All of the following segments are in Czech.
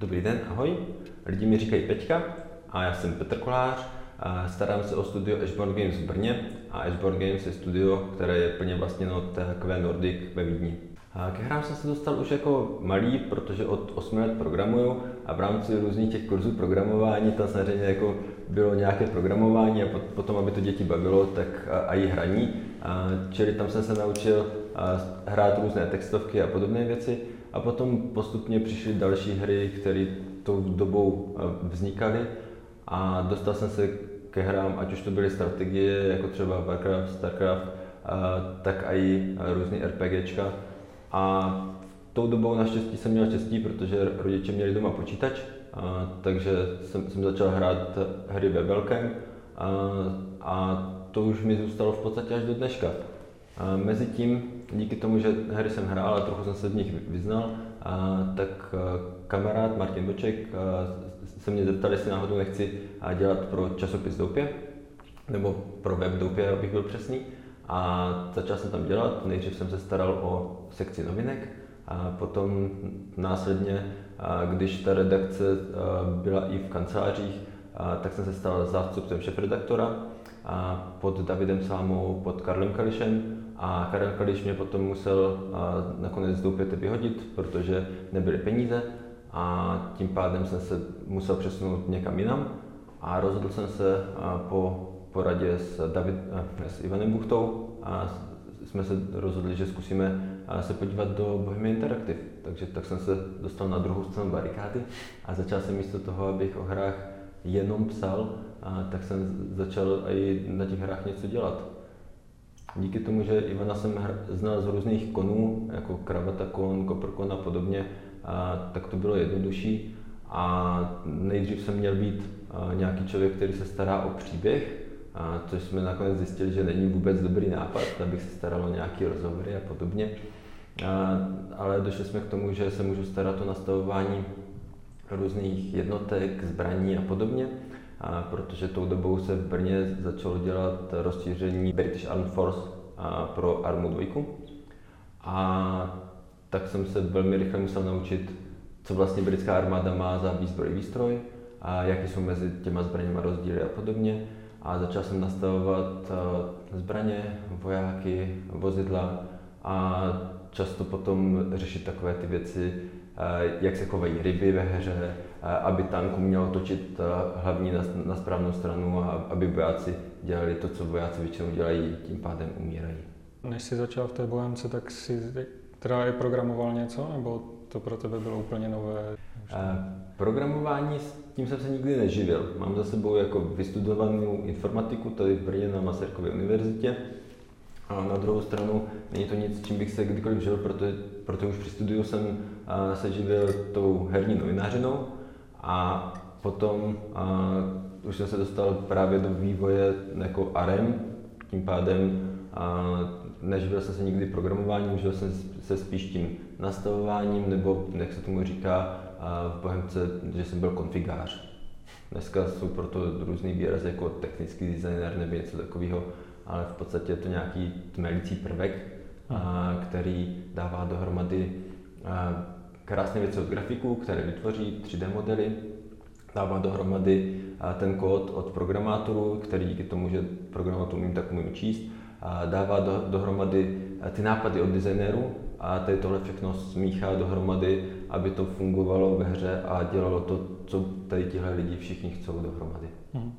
Dobrý den, ahoj. Lidi mi říkají Peťka a já jsem Petr Kolář. Starám se o studio Ashborn Games v Brně a Ashborn Games je studio, které je plně vlastněno THQ Nordic ve Vídni. Ke hrám jsem se dostal už jako malý, protože od 8 let programuju a v rámci různých těch kurzů programování tam samozřejmě jako bylo nějaké programování a potom, aby to děti bavilo, tak a, i hraní. Čili tam jsem se naučil hrát různé textovky a podobné věci. A potom postupně přišly další hry, které tou dobou vznikaly a dostal jsem se ke hrám, ať už to byly strategie, jako třeba Warcraft, Starcraft, tak i různé RPGčka. A tou dobou naštěstí jsem měl štěstí, protože rodiče měli doma počítač, takže jsem, jsem začal hrát hry ve velkém a, a to už mi zůstalo v podstatě až do dneška. A mezi tím, díky tomu, že hry jsem hrál a trochu jsem se v nich vyznal, a, tak kamarád Martin Boček se mě zeptal, jestli náhodou nechci dělat pro časopis Doupě, nebo pro web Doupě, abych byl přesný. A začal jsem tam dělat, nejdřív jsem se staral o sekci novinek, a potom následně, když ta redakce byla i v kancelářích, tak jsem se stal zástupcem šefredaktora pod Davidem Sámou, pod Karlem Kališem a Karel Kališ mě potom musel nakonec z Doupěte vyhodit, protože nebyly peníze a tím pádem jsem se musel přesunout někam jinam a rozhodl jsem se po poradě s, David, s Ivanem Buchtou a jsme se rozhodli, že zkusíme se podívat do Bohemia Interactive. Takže tak jsem se dostal na druhou stranu barikády a začal jsem místo toho, abych o hrách jenom psal, a tak jsem začal i na těch hrách něco dělat. Díky tomu, že Ivana jsem znal z různých konů, jako Kravata kon, Koprkon a podobně, tak to bylo jednodušší. A nejdřív jsem měl být nějaký člověk, který se stará o příběh, a což jsme nakonec zjistili, že není vůbec dobrý nápad, abych se staral o nějaké rozhovory a podobně. A, ale došli jsme k tomu, že se můžu starat o nastavování různých jednotek, zbraní a podobně, a protože tou dobou se v Brně začalo dělat rozšíření British Armed Force a pro Armu 2. A tak jsem se velmi rychle musel naučit, co vlastně britská armáda má za výzbroj výstroj a jaké jsou mezi těma zbraněma rozdíly a podobně. A začal jsem nastavovat eh, zbraně, vojáky, vozidla a často potom řešit takové ty věci, eh, jak se chovají ryby ve hře, aby tank uměl točit hlavní na, na správnou stranu a aby vojáci dělali to, co vojáci většinou dělají, tím pádem umírají. Než jsi začal v té bojence, tak si teda i programoval něco, nebo to pro tebe bylo úplně nové? Programování, s tím jsem se nikdy neživil. Mám za sebou jako vystudovanou informatiku tady v Brně na Masarykově univerzitě. A na druhou stranu není to nic, čím bych se kdykoliv žil, protože, protože už při studiu jsem se živil tou herní novinářinou a potom a, už jsem se dostal právě do vývoje jako AREM, tím pádem a, neživil jsem se nikdy programováním, žil jsem se spíš tím nastavováním, nebo jak se tomu říká v Bohemce, že jsem byl konfigář. Dneska jsou proto různý výrazy jako technický designer nebo něco takového, ale v podstatě je to nějaký tmelící prvek, a, který dává dohromady a, krásné věci od grafiků, které vytvoří 3D modely, dává dohromady ten kód od programátorů, který díky tomu, že programátor umím, tak umím číst, dává do, dohromady ty nápady od designérů a tady tohle všechno smíchá dohromady, aby to fungovalo ve hře a dělalo to, co tady tihle lidi všichni chcou dohromady. Hmm.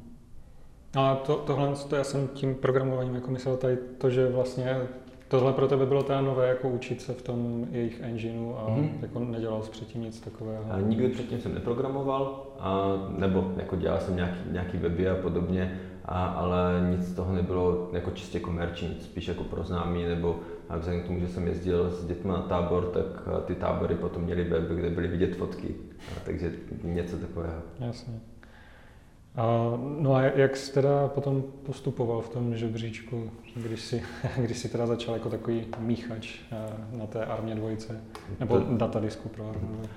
A to, tohle, to já jsem tím programováním jako myslel tady to, že vlastně tohle pro tebe bylo teda nové, jako učit se v tom jejich engineu a hmm. jako nedělal jsi předtím nic takového? A nikdy předtím jsem neprogramoval, a, nebo jako dělal jsem nějaký, nějaký weby a podobně, a, ale nic z toho nebylo jako čistě komerční, spíš jako pro známí nebo a vzhledem k tomu, že jsem jezdil s dětmi na tábor, tak ty tábory potom měly web, kde byly vidět fotky. A takže něco takového. Jasně. A, no a jak jsi teda potom postupoval v tom žebříčku, když jsi, když jsi teda začal jako takový míchač na té armě dvojice, nebo to, datadisku pro dvojce?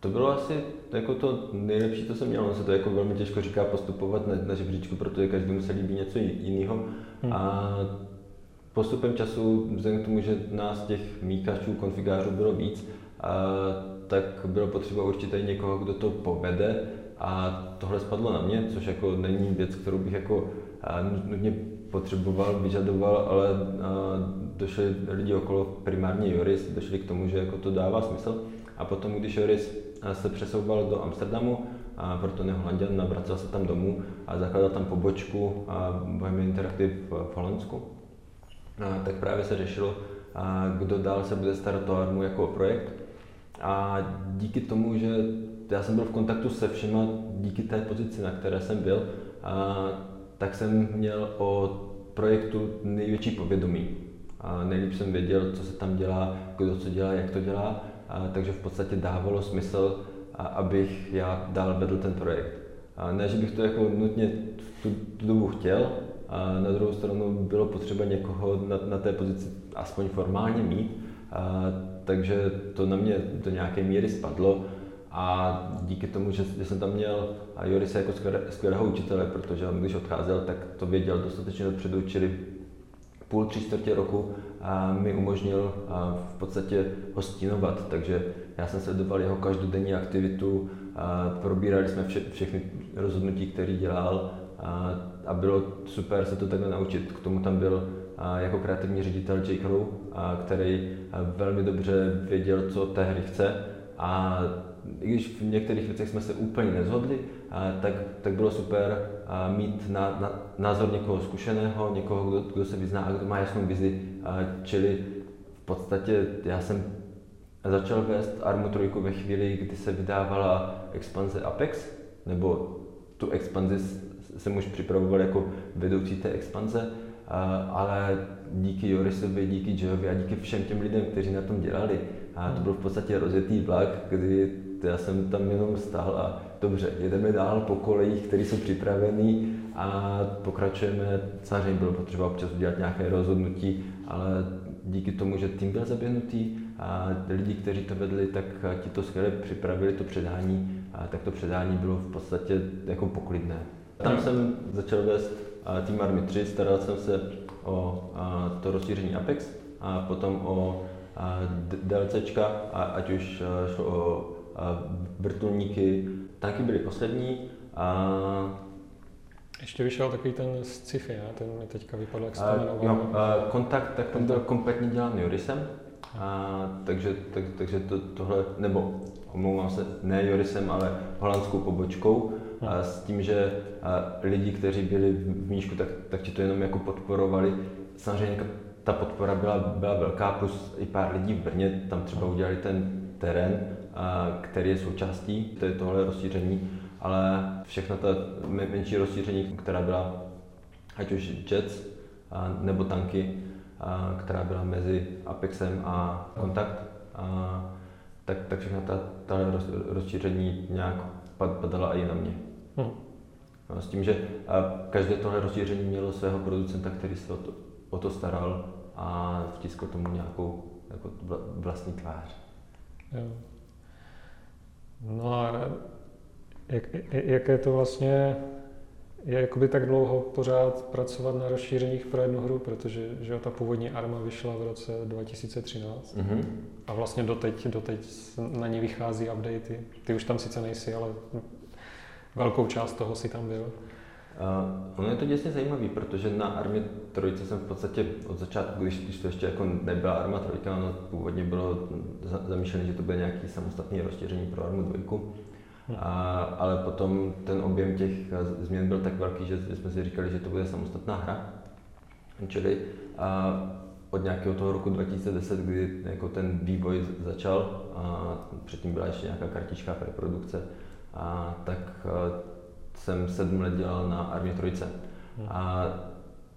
To bylo asi jako to nejlepší, co jsem měl. On se to jako velmi těžko říká postupovat na, na žebříčku, protože každému se líbí něco jiného. Hmm. A postupem času, vzhledem k tomu, že nás těch míkačů, konfigářů bylo víc, a, tak bylo potřeba určitě někoho, kdo to povede a tohle spadlo na mě, což jako není věc, kterou bych jako nutně potřeboval, vyžadoval, ale došli lidi okolo, primárně Joris, došli k tomu, že jako to dává smysl. A potom, když Joris se přesouval do Amsterdamu, a proto Holanděn, navracel se tam domů a zakladal tam pobočku Bohemian Interactive v Holandsku. A tak právě se řešilo, a kdo dál se bude starat o Armu jako projekt. A díky tomu, že já jsem byl v kontaktu se všema, díky té pozici, na které jsem byl, a, tak jsem měl o projektu největší povědomí. A nejlíp jsem věděl, co se tam dělá, kdo co dělá, jak to dělá, a, takže v podstatě dávalo smysl, a, abych já dál vedl ten projekt. A ne, že bych to jako nutně tu, tu dobu chtěl, a na druhou stranu bylo potřeba někoho na, na té pozici aspoň formálně mít, a, takže to na mě do nějaké míry spadlo a díky tomu, že, že jsem tam měl Jorise jako skvělého učitele, protože on když odcházel, tak to věděl dostatečně dopředu, čili půl, tři čtvrtě roku a mi umožnil a v podstatě ho stínovat, takže já jsem sledoval jeho každodenní aktivitu, a probírali jsme vše, všechny rozhodnutí, které dělal a, a bylo super se to takhle naučit. K tomu tam byl a jako kreativní ředitel J. Crew, a který velmi dobře věděl, co té hry chce a i když v některých věcech jsme se úplně nezhodli, tak, tak bylo super mít na, na, názor někoho zkušeného, někoho, kdo, kdo se vyzná a kdo má jasnou vizi. Čili v podstatě já jsem začal vést Armu 3 ve chvíli, kdy se vydávala expanze Apex, nebo tu expanzi jsem už připravoval jako vedoucí té expanze, ale díky Jorisovi, díky Joevi a díky všem těm lidem, kteří na tom dělali, a to byl v podstatě rozjetý vlak, kdy já jsem tam jenom stál a dobře, jedeme dál po kolejích, které jsou připravené a pokračujeme. Samozřejmě bylo potřeba občas udělat nějaké rozhodnutí, ale díky tomu, že tým byl zaběhnutý a lidi, kteří to vedli, tak ti to skvěle připravili, to předání, a tak to předání bylo v podstatě jako poklidné. Tam jsem začal vést tým Army 3, staral jsem se o to rozšíření Apex a potom o DLCčka, ať už šlo o vrtulníky. Tanky byly poslední a ještě vyšel takový ten sci-fi, ne? ten mi teďka vypadl, jak se to jmenoval. Jo, kontakt, tak ten byl kompletně dělaný Jorisem, a, takže, tak, takže to, tohle, nebo omlouvám se, ne Jorisem, ale holandskou pobočkou, a s tím, že a, lidi, kteří byli v Míšku, tak, tak ti to jenom jako podporovali. Samozřejmě ta podpora byla, byla velká, plus i pár lidí v Brně tam třeba udělali ten terén, který je součástí je tohle rozšíření, ale všechno ta menší rozšíření, která byla ať už Jets nebo tanky, která byla mezi Apexem a Kontakt, tak, tak všechno ta, ta rozšíření nějak padala i na mě. Hmm. S tím, že každé tohle rozšíření mělo svého producenta, který se o to, o to staral a vtiskl tomu nějakou jako vlastní tvář. Jo. No a jak, jak je to vlastně, je jakoby tak dlouho pořád pracovat na rozšířeních pro jednu hru, protože že ta původní Arma vyšla v roce 2013 mm-hmm. a vlastně doteď, doteď na ní vychází updaty. Ty už tam sice nejsi, ale velkou část toho si tam byl. Uh, ono je to děsně zajímavé, protože na Armě trojce jsem v podstatě od začátku, když, když to ještě jako nebyla Arma trojka, ono původně bylo zamýšlené, že to bude nějaký samostatný rozšíření pro Armu dvojku, hmm. a, ale potom ten objem těch změn byl tak velký, že, jsme si říkali, že to bude samostatná hra. Čili a, od nějakého toho roku 2010, kdy jako ten vývoj začal, a předtím byla ještě nějaká kartička preprodukce, a, tak a, jsem sedm let dělal na Armě Trojce. Hmm. A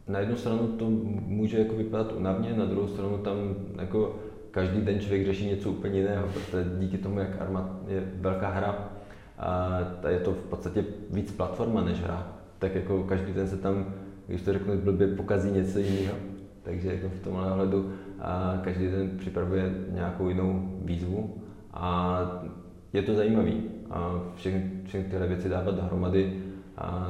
na jednu stranu to může jako vypadat unavně, na druhou stranu tam jako každý den člověk řeší něco úplně jiného, protože díky tomu, jak Arma je velká hra, a je to v podstatě víc platforma než hra, tak jako každý den se tam, když to řeknu blbě, pokazí něco jiného. Takže jako v tomhle ohledu a každý den připravuje nějakou jinou výzvu a je to zajímavý všechny, všechny tyhle věci dávat dohromady a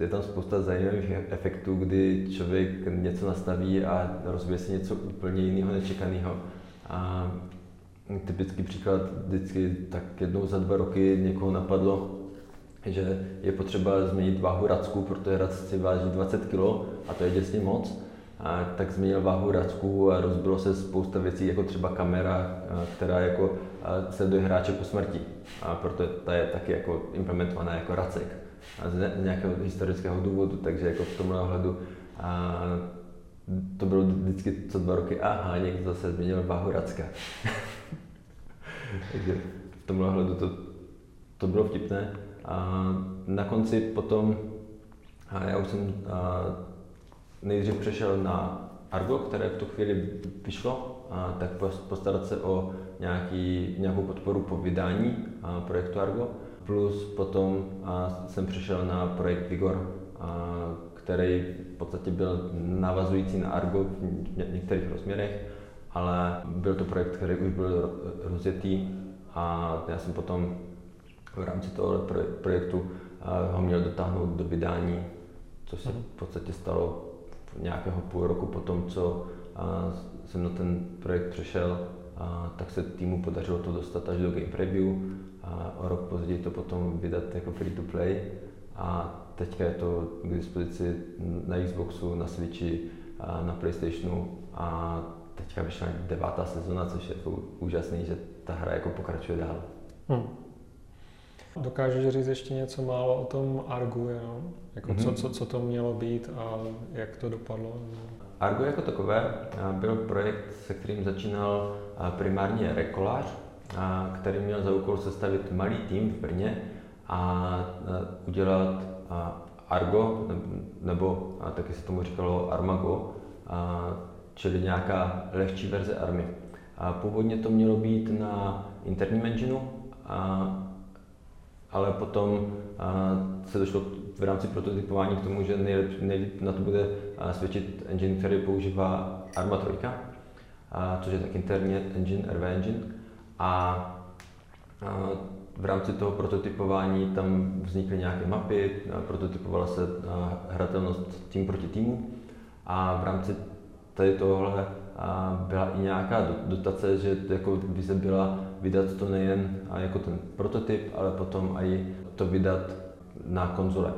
je tam spousta zajímavých efektů, kdy člověk něco nastaví a rozvíje se něco úplně jiného, nečekaného. A typický příklad, vždycky tak jednou za dva roky někoho napadlo, že je potřeba změnit váhu racku, protože racci váží 20 kg a to je děsně moc. A tak změnil váhu racku a rozbilo se spousta věcí, jako třeba kamera, která jako sleduje hráče po smrti. A proto ta je taky jako implementovaná jako racek. A z nějakého historického důvodu, takže jako v tomhle ohledu a to bylo vždycky co dva roky, aha, někdo zase změnil váhu racka. takže v tomhle ohledu to, to bylo vtipné. A na konci potom, a já už jsem a, nejdřív přešel na Argo, které v tu chvíli vyšlo, a, tak postarat se o nějaký, nějakou podporu po vydání projektu Argo. Plus potom jsem přešel na projekt Vigor, který v podstatě byl navazující na Argo v některých rozměrech, ale byl to projekt, který už byl rozjetý a já jsem potom v rámci toho projektu ho měl dotáhnout do vydání, což se mhm. v podstatě stalo nějakého půl roku po tom, co jsem na ten projekt přešel, tak se týmu podařilo to dostat až do game preview a o rok později to potom vydat jako free to play a teďka je to k dispozici na Xboxu, na Switchi, na Playstationu a teďka vyšla devátá sezona, což je to úžasný, že ta hra jako pokračuje dál. Hmm. Dokážeš říct ještě něco málo o tom Argu, jenom? Jako mm-hmm. co, co, co to mělo být a jak to dopadlo? Argo jako takové byl projekt, se kterým začínal primárně Rekolář, který měl za úkol sestavit malý tým v Brně a udělat Argo, nebo taky se tomu říkalo Armago, čili nějaká lehčí verze army. Původně to mělo být na interním engineu, ale potom se došlo v rámci prototypování k tomu, že nejlep, nejlep na to bude svědčit engine, který používá Arma 3, což je tak interně engine, RV engine. A v rámci toho prototypování tam vznikly nějaké mapy, prototypovala se hratelnost tým proti týmu a v rámci tady tohle byla i nějaká dotace, že jako vize byla vydat to nejen jako ten prototyp, ale potom i to vydat na konzole.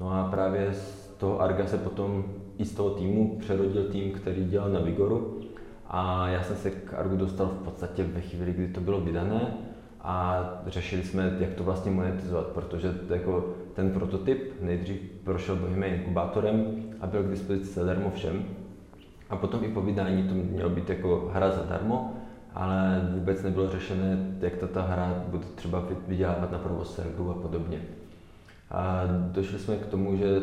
No a právě z toho Arga se potom i z toho týmu přerodil tým, který dělal na Vigoru a já jsem se k Argu dostal v podstatě ve chvíli, kdy to bylo vydané a řešili jsme, jak to vlastně monetizovat, protože jako ten prototyp nejdřív prošel Bohemia inkubátorem a byl k dispozici zadarmo všem. A potom i po vydání to mělo být jako hra zadarmo, ale vůbec nebylo řešené, jak to ta hra bude třeba vydělávat na provoz serveru a podobně. A došli jsme k tomu, že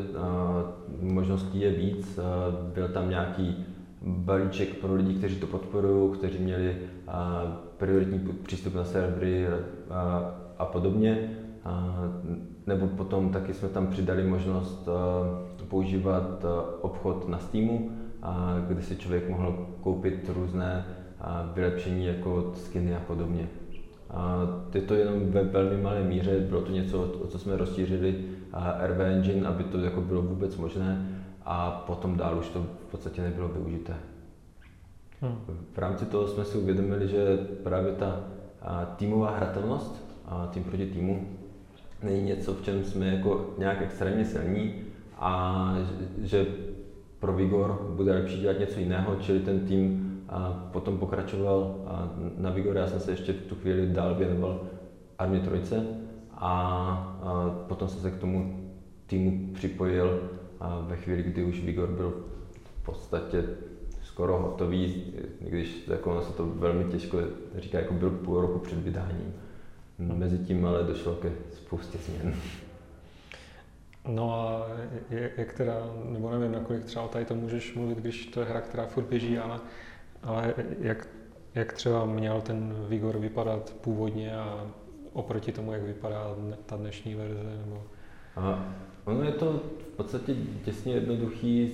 možností je víc. Byl tam nějaký balíček pro lidi, kteří to podporují, kteří měli prioritní přístup na servery a, a podobně. A, nebo potom taky jsme tam přidali možnost používat obchod na Steamu, a, kde si člověk mohl koupit různé vylepšení jako skiny a podobně. A je to jenom ve velmi malé míře, bylo to něco, o co jsme rozšířili RV Engine, aby to jako bylo vůbec možné a potom dál už to v podstatě nebylo využité. Hmm. V rámci toho jsme si uvědomili, že právě ta týmová hratelnost, a tým proti týmu, není něco, v čem jsme jako nějak extrémně silní a že pro Vigor bude lepší dělat něco jiného, čili ten tým a potom pokračoval na Vigor. Já jsem se ještě v tu chvíli dál věnoval Armě Trojce a, a potom jsem se k tomu týmu připojil a ve chvíli, kdy už Vigor byl v podstatě skoro hotový, když jako ono se to velmi těžko říká, jako byl půl roku před vydáním. Mezitím ale došlo ke spoustě změn. No a jak teda, nebo nevím, nakolik třeba tady to můžeš mluvit, když to je hra, která furt běží, ale ale jak, jak třeba měl ten Vigor vypadat původně a oproti tomu, jak vypadá ta dnešní verze? Nebo... A ono je to v podstatě těsně jednoduchý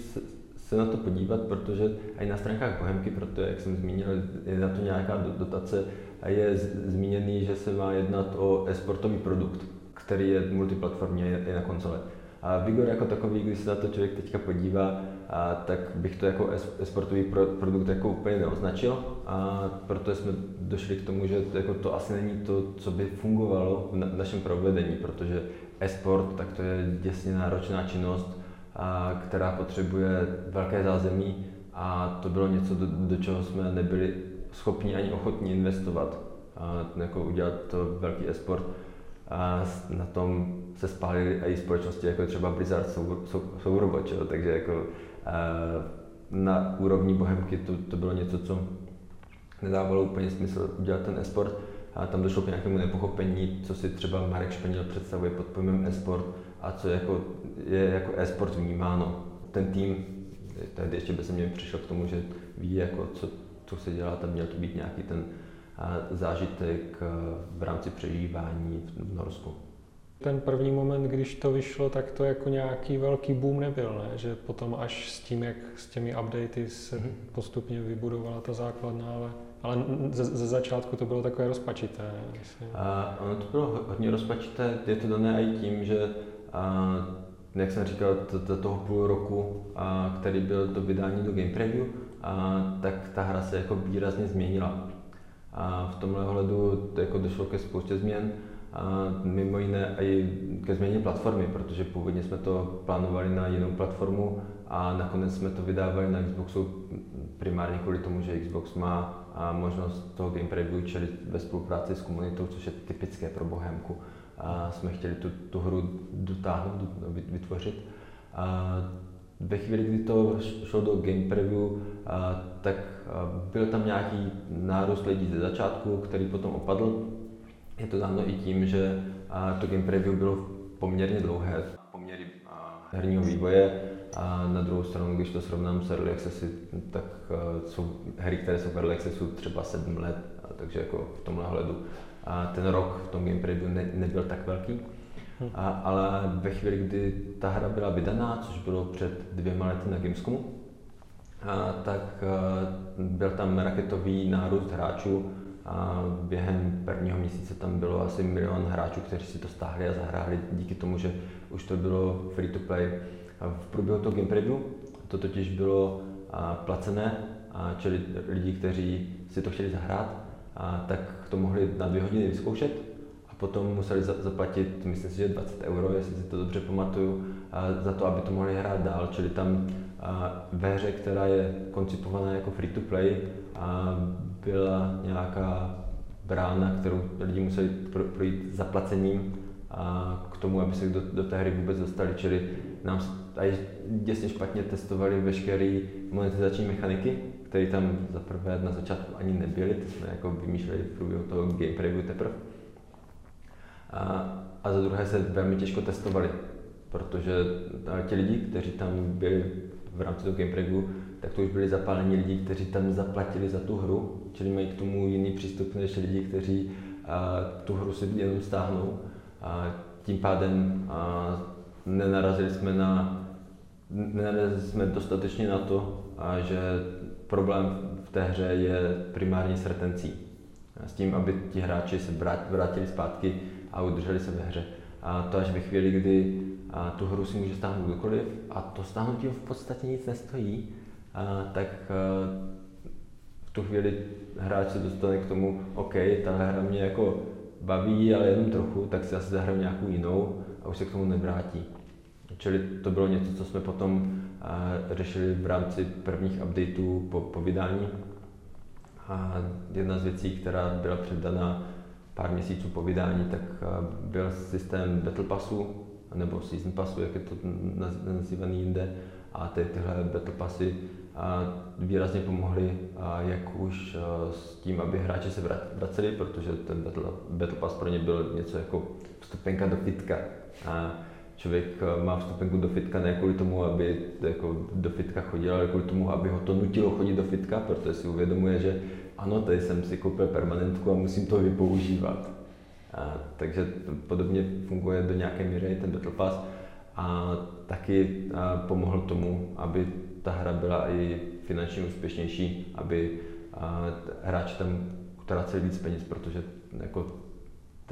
se na to podívat, protože i na stránkách Bohemky, protože, jak jsem zmínil, je na to nějaká dotace a je zmíněný, že se má jednat o esportový produkt, který je multiplatformně, je na konzole. A Vigor jako takový, když se na to člověk teďka podívá, a tak bych to jako sportový produkt jako úplně neoznačil, a protože jsme došli k tomu, že jako to asi není to, co by fungovalo v našem provedení, protože e-sport, tak to je děsně náročná činnost, a, která potřebuje velké zázemí a to bylo něco, do, do čeho jsme nebyli schopni ani ochotní investovat. A, jako udělat to velký e-sport a na tom se spálily i společnosti jako třeba Blizzard, jsou, jsou robot, takže jako na úrovni Bohemky to, to bylo něco, co nedávalo úplně smysl udělat ten e-sport a tam došlo k nějakému nepochopení, co si třeba Marek Španěl představuje pod pojmem e-sport a co jako, je jako e-sport vnímáno. Ten tým, tady ještě by se mě přišel k tomu, že ví, jako, co, co se dělá, tam měl to být nějaký ten zážitek v rámci přežívání v Norsku. Ten první moment, když to vyšlo, tak to jako nějaký velký boom nebyl, ne? že potom až s tím, jak s těmi updaty se mm-hmm. postupně vybudovala ta základna, ale, ale ze, ze začátku to bylo takové rozpačité. A ono to bylo hodně rozpačité, je to dané i tím, že a, jak jsem říkal, do toho půl roku, a, který byl do vydání do Game Preview, a, tak ta hra se jako výrazně změnila. A v tomhle ohledu jako došlo ke spoustě změn, a mimo jiné i ke změně platformy, protože původně jsme to plánovali na jinou platformu a nakonec jsme to vydávali na Xboxu primárně kvůli tomu, že Xbox má možnost toho game preview čelit ve spolupráci s komunitou, což je typické pro Bohemku. A jsme chtěli tu, tu hru dotáhnout, vytvořit. A ve chvíli, kdy to šlo do game preview, a, tak a, byl tam nějaký nárůst lidí ze začátku, který potom opadl. Je to dáno i tím, že a, to game preview bylo poměrně dlouhé, poměry a, herního vývoje. A na druhou stranu, když to srovnám s Early Accessy, tak a, jsou hry, které jsou v Early Accessu třeba 7 let, takže jako v tomhle hledu a ten rok v tom game preview ne, nebyl tak velký. A, ale ve chvíli, kdy ta hra byla vydaná, což bylo před dvěma lety na Gamescomu, a, tak a, byl tam raketový nárůst hráčů a během prvního měsíce tam bylo asi milion hráčů, kteří si to stáhli a zahráli díky tomu, že už to bylo free to play. A v průběhu toho game preview to totiž bylo a, placené, a, čili lidi, kteří si to chtěli zahrát, a, tak to mohli na dvě hodiny vyzkoušet potom museli zaplatit, myslím si, že 20 euro, jestli si to dobře pamatuju, za to, aby to mohli hrát dál. Čili tam ve hře, která je koncipovaná jako free to play, byla nějaká brána, kterou lidi museli projít zaplacením a k tomu, aby se do, do té hry vůbec dostali. Čili nám tady děsně špatně testovali veškeré monetizační mechaniky, které tam za prvé na začátku ani nebyly, ty jsme jako vymýšleli v průběhu toho game preview teprve. A, a za druhé se velmi těžko testovali, protože ti lidi, kteří tam byli v rámci toho game preview, tak to už byli zapálení lidi, kteří tam zaplatili za tu hru, čili mají k tomu jiný přístup než lidi, kteří a, tu hru si jenom stáhnou. A tím pádem a, nenarazili jsme na nenarazili jsme dostatečně na to, a, že problém v té hře je primárně s retencí. S tím, aby ti hráči se vrátili zpátky a udrželi se ve hře. A to až ve chvíli, kdy a tu hru si může stáhnout kdokoliv a to stáhnutí v podstatě nic nestojí, a, tak a, v tu chvíli hráč se dostane k tomu, OK, ta hra mě jako baví, ale jenom trochu, tak si asi zahraju nějakou jinou a už se k tomu nevrátí. Čili to bylo něco, co jsme potom a, řešili v rámci prvních updateů po, po vydání. A jedna z věcí, která byla předaná pár měsíců po vydání, tak eh, byl systém Battle Passu, nebo Season Passu, jak je to nazývaný jinde. A ty, tyhle Battle Passy eh, výrazně pomohly, jak už eh, s tím, aby hráči se vraceli, protože ten Battle, Battle Pass pro ně byl něco jako vstupenka do fitka. A člověk má vstupenku do fitka ne kvůli tomu, aby jako do fitka chodil, ale kvůli tomu, aby ho to nutilo chodit do fitka, protože si uvědomuje, že ano, tady jsem si koupil permanentku a musím to vypoužívat. A, takže podobně funguje do nějaké míry ten Battle Pass a taky a, pomohl tomu, aby ta hra byla i finančně úspěšnější, aby a, hráči tam utraceli víc peněz, protože jako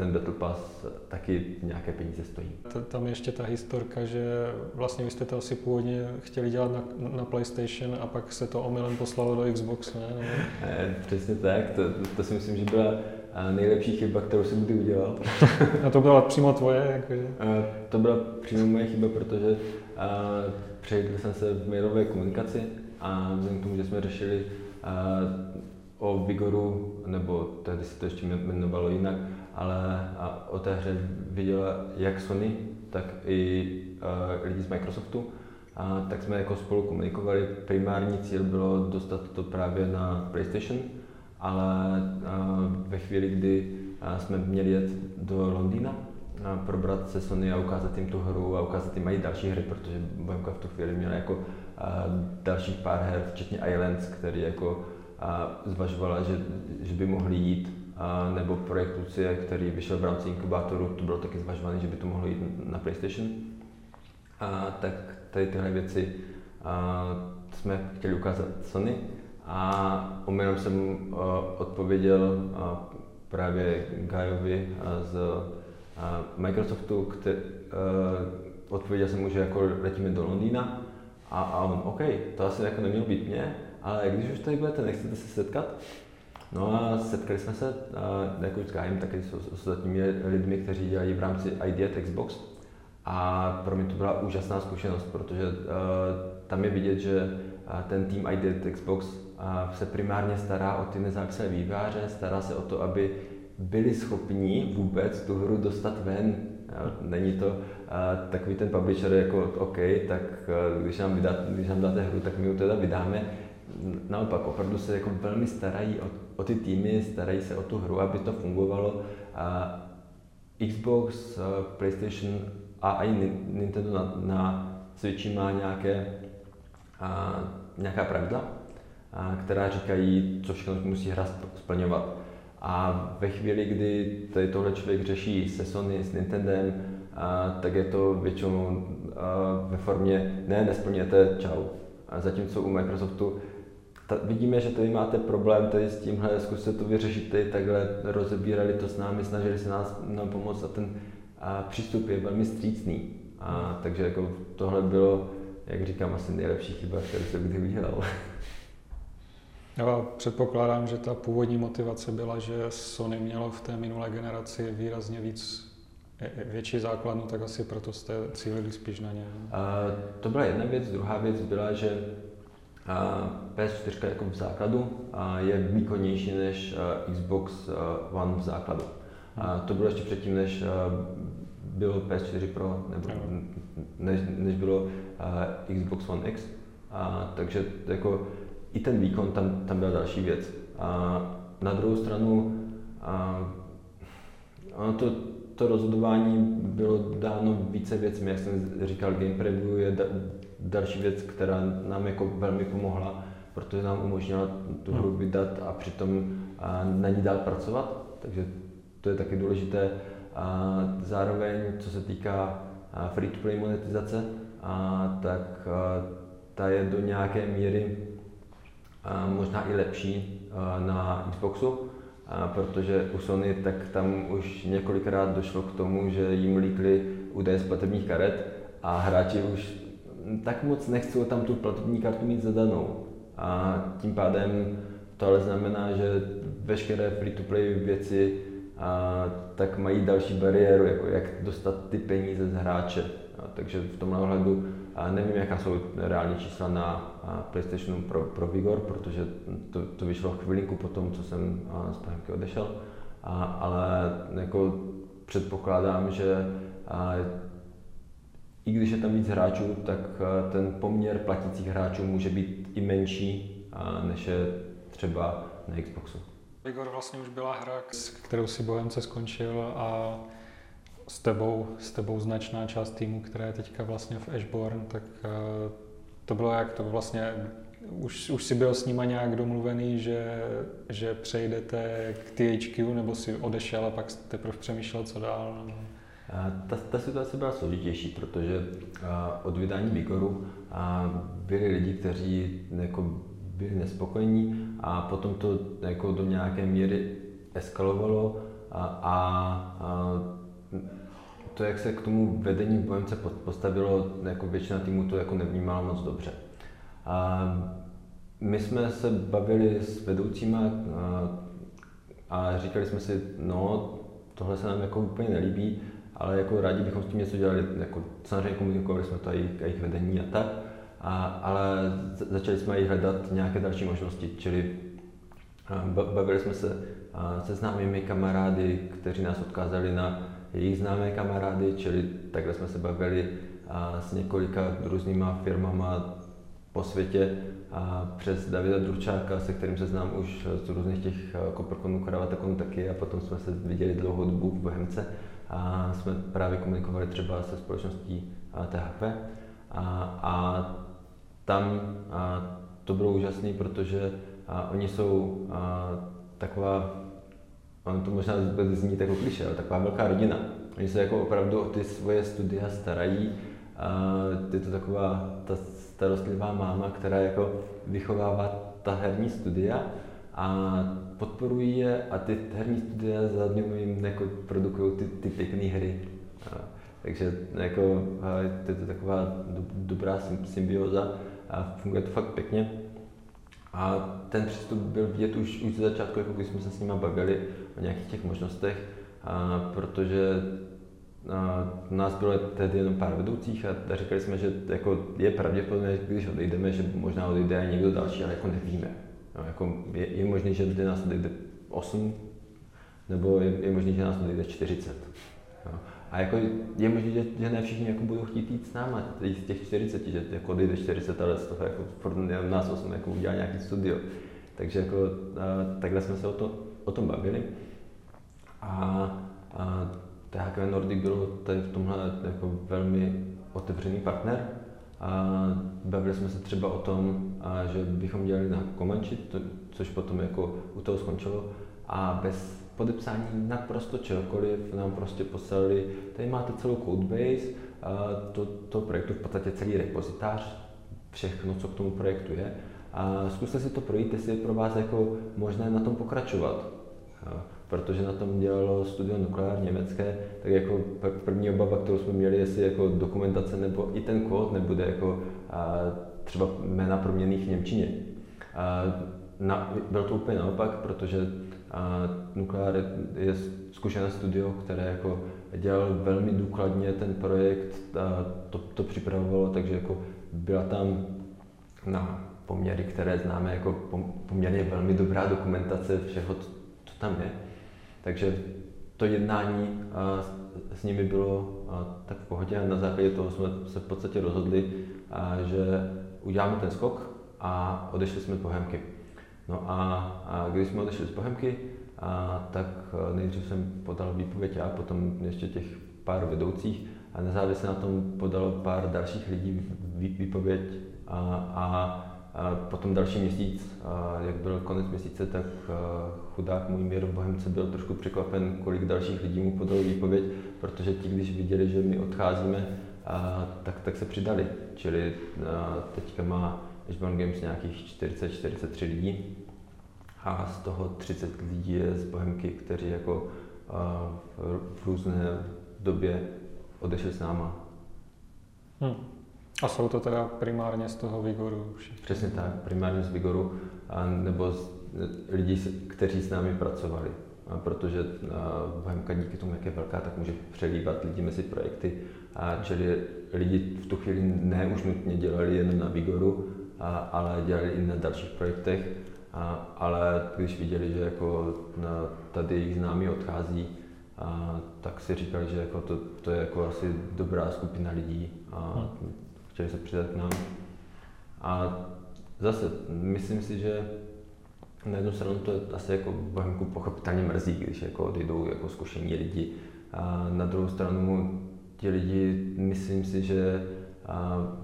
ten Battle Pass taky nějaké peníze stojí. Tam je ještě ta historka, že vlastně vy jste to asi původně chtěli dělat na, na PlayStation a pak se to omylem poslalo do Xbox, ne? ne přesně tak, to, to si myslím, že byla nejlepší chyba, kterou jsem kdy udělal. a to byla přímo tvoje? Jakože? To byla přímo moje chyba, protože přejdl jsem se v mailové komunikaci a vzhledem k tomu, že jsme řešili o Vigoru, nebo tehdy se to ještě jmenovalo jinak, ale o té hře viděla jak Sony, tak i lidi z Microsoftu. A tak jsme jako spolu komunikovali. Primární cíl bylo dostat to právě na PlayStation, ale ve chvíli, kdy jsme měli jet do Londýna, probrat se Sony a ukázat jim tu hru a ukázat jim mají další hry, protože Bohemka v tu chvíli měla jako dalších pár her, včetně Islands, který jako zvažovala, že, že by mohli jít, nebo projekt Lucie, který vyšel v rámci inkubátoru, to bylo taky zvažované, že by to mohlo jít na PlayStation. A, tak tady tyhle věci a, jsme chtěli ukázat Sony a omylem jsem a, odpověděl a, právě Gajovi z a, Microsoftu, který, odpověděl jsem mu, že jako letíme do Londýna a, a on, OK, to asi jako nemělo být mě, ale když už tady budete, nechcete se setkat? No a setkali jsme se, jako s Gajem, taky s ostatními lidmi, kteří dělají v rámci ID at Xbox. A pro mě to byla úžasná zkušenost, protože uh, tam je vidět, že uh, ten tým ID at Xbox uh, se primárně stará o ty nezávislé výváře, stará se o to, aby byli schopni vůbec tu hru dostat ven. Není to takový ten publisher jako OK, tak když, nám vydat, když nám dáte hru, tak my ji teda vydáme. Naopak, opravdu se jako velmi starají o, o ty týmy, starají se o tu hru, aby to fungovalo. Uh, Xbox, PlayStation a i Nintendo na, na Switchi má nějaké, uh, nějaká pravidla, uh, která říkají, co všechno musí hra splňovat. A ve chvíli, kdy tady tohle člověk řeší se Sony, s Nintendem, a, tak je to většinou a, ve formě ne, nesplněte, čau. A zatímco u Microsoftu ta, vidíme, že tady máte problém tady s tímhle, zkuste to vyřešit tady takhle, rozebírali to s námi, snažili se nás nám pomoct a ten a, přístup je velmi střícný. A, takže jako tohle bylo, jak říkám, asi nejlepší chyba, kterou jsem kdy udělal. Já předpokládám, že ta původní motivace byla, že Sony mělo v té minulé generaci výrazně víc větší základnu, tak asi proto jste cílili spíš na ně. Uh, to byla jedna věc. Druhá věc byla, že PS4 jako v základu je výkonnější než uh, Xbox uh, One v základu. To bylo ještě předtím, než uh, bylo PS4 Pro, nebo než, než bylo Xbox One X. Takže jako i ten výkon tam, tam byla další věc. A na druhou stranu a, ono to, to rozhodování bylo dáno více věcmi, jak jsem říkal, Game Preview je da, další věc, která nám jako velmi pomohla, protože nám umožnila tu hru hmm. vydat a přitom a, na ní dál pracovat, takže to je taky důležité. A zároveň, co se týká free-to-play monetizace, a, tak a, ta je do nějaké míry možná i lepší na Xboxu, protože u Sony tak tam už několikrát došlo k tomu, že jim líkly údaje z platebních karet a hráči už tak moc nechcou tam tu platební kartu mít zadanou. A tím pádem to ale znamená, že veškeré free-to-play věci a, tak mají další bariéru, jako jak dostat ty peníze z hráče. A, takže v tomhle ohledu a nevím, jaká jsou reální čísla na PlayStationu pro, pro Vigor, protože to, to vyšlo chvilinku po tom, co jsem z Pahemky odešel, a, ale jako předpokládám, že a, i když je tam víc hráčů, tak ten poměr platících hráčů může být i menší, a, než je třeba na Xboxu. Vigor vlastně už byla hra, s kterou si Bohemce skončil a s tebou, s tebou značná část týmu, která je teďka vlastně v Ashbourne, tak eh, to bylo jak, to vlastně už, už si byl s nima nějak domluvený, že, že přejdete k THQ, nebo si odešel a pak teprve přemýšlel, co dál? Ta, ta situace byla složitější, protože od vydání Vigoru byli lidi, kteří jako byli nespokojení a potom to jako do nějaké míry eskalovalo a, a, a to, jak se k tomu vedení Bohemce postavilo, jako většina týmu to jako nevnímala moc dobře. A my jsme se bavili s vedoucíma a, a říkali jsme si, no, tohle se nám jako úplně nelíbí, ale jako rádi bychom s tím něco dělali, jako samozřejmě komunikovali jsme to a jejich, vedení a tak, a, ale začali jsme i hledat nějaké další možnosti, čili bavili jsme se se známými kamarády, kteří nás odkázali na jejich známé kamarády, čili takhle jsme se bavili s několika různýma firmama po světě a přes Davida Dručáka, se kterým se znám už z různých těch koprkonů, kravatakonů taky a potom jsme se viděli dlouhou dobu v Bohemce a jsme právě komunikovali třeba se společností THP a, a tam a to bylo úžasné, protože a oni jsou a, taková, on to možná zní jako kliše, ale taková velká rodina. Oni se jako opravdu o ty svoje studia starají. A je to taková ta starostlivá máma, která jako vychovává ta herní studia a podporují je a ty herní studia za jim jako produkují ty, ty pěkné hry. A, takže jako, je to taková do, dobrá symbioza a funguje to fakt pěkně. A ten přístup byl vidět už, už ze začátku, jako když jsme se s nimi bavili o nějakých těch možnostech, a, protože a, nás bylo tehdy jenom pár vedoucích a, a říkali jsme, že jako je pravděpodobné, když odejdeme, že možná odejde někdo další, ale jako nevíme. No, jako je, je možné, že nás odejde 8, nebo je, je možné, že nás odejde 40. No. A jako je možné, že, že ne všichni jako budou chtít jít s náma, z těch 40, že jako odejde 40, ale z toho jako furt nás 8 jako udělá nějaký studio. Takže jako a, takhle jsme se o, to, o tom bavili. A, a THQ Nordic bylo tady v tomhle jako velmi otevřený partner. Bavili jsme se třeba o tom, že bychom dělali na Comanche, to, což potom jako u toho skončilo. A bez podepsání naprosto čehokoliv nám prostě poslali, tady máte celou codebase, to, to projektu v podstatě celý repozitář, všechno, co k tomu projektu je. A zkuste si to projít, jestli je pro vás jako možné na tom pokračovat. Protože na tom dělalo studio nukleár německé, tak jako první obava, kterou jsme měli, jestli jako dokumentace nebo i ten kód nebude jako třeba jména proměných v Němčině. Na, bylo to úplně naopak, protože a Nukleár je zkušené studio, které jako dělal velmi důkladně ten projekt, a to, to připravovalo, takže jako byla tam na poměry, které známe jako poměrně velmi dobrá dokumentace všeho, co tam je. Takže to jednání s nimi bylo tak v pohodě a na základě toho jsme se v podstatě rozhodli, že uděláme ten skok a odešli jsme z Bohemky. No a, když jsme odešli z Bohemky, tak nejdřív jsem podal výpověď a potom ještě těch pár vedoucích a nezávisle na tom podalo pár dalších lidí výpověď a, a, a potom další měsíc, jak byl konec měsíce, tak chudák můj mír v Bohemce byl trošku překvapen, kolik dalších lidí mu podalo výpověď, protože ti, když viděli, že my odcházíme, tak, tak se přidali. Čili teďka má Ashburn Games nějakých 40-43 lidí a z toho 30 lidí je z Bohemky, kteří jako v různé době odešli s náma. Hmm. A jsou to teda primárně z toho Vigoru? Všichni. Přesně tak, primárně z Vigoru, a nebo z lidí, kteří s námi pracovali. A protože Bohemka díky tomu, jak je velká, tak může přelívat lidi mezi projekty. A čili lidi v tu chvíli ne už nutně dělali jen na Vigoru, a, ale dělali i na dalších projektech. A, ale když viděli, že jako na, tady jejich známí odchází, a, tak si říkali, že jako to, to je jako asi dobrá skupina lidí a hmm. Chtěli se přidat k nám. A zase, myslím si, že na jednu stranu to je asi jako Bohemku pochopitelně mrzí, když jako odejdou jako zkušení lidi. A na druhou stranu ti lidi, myslím si, že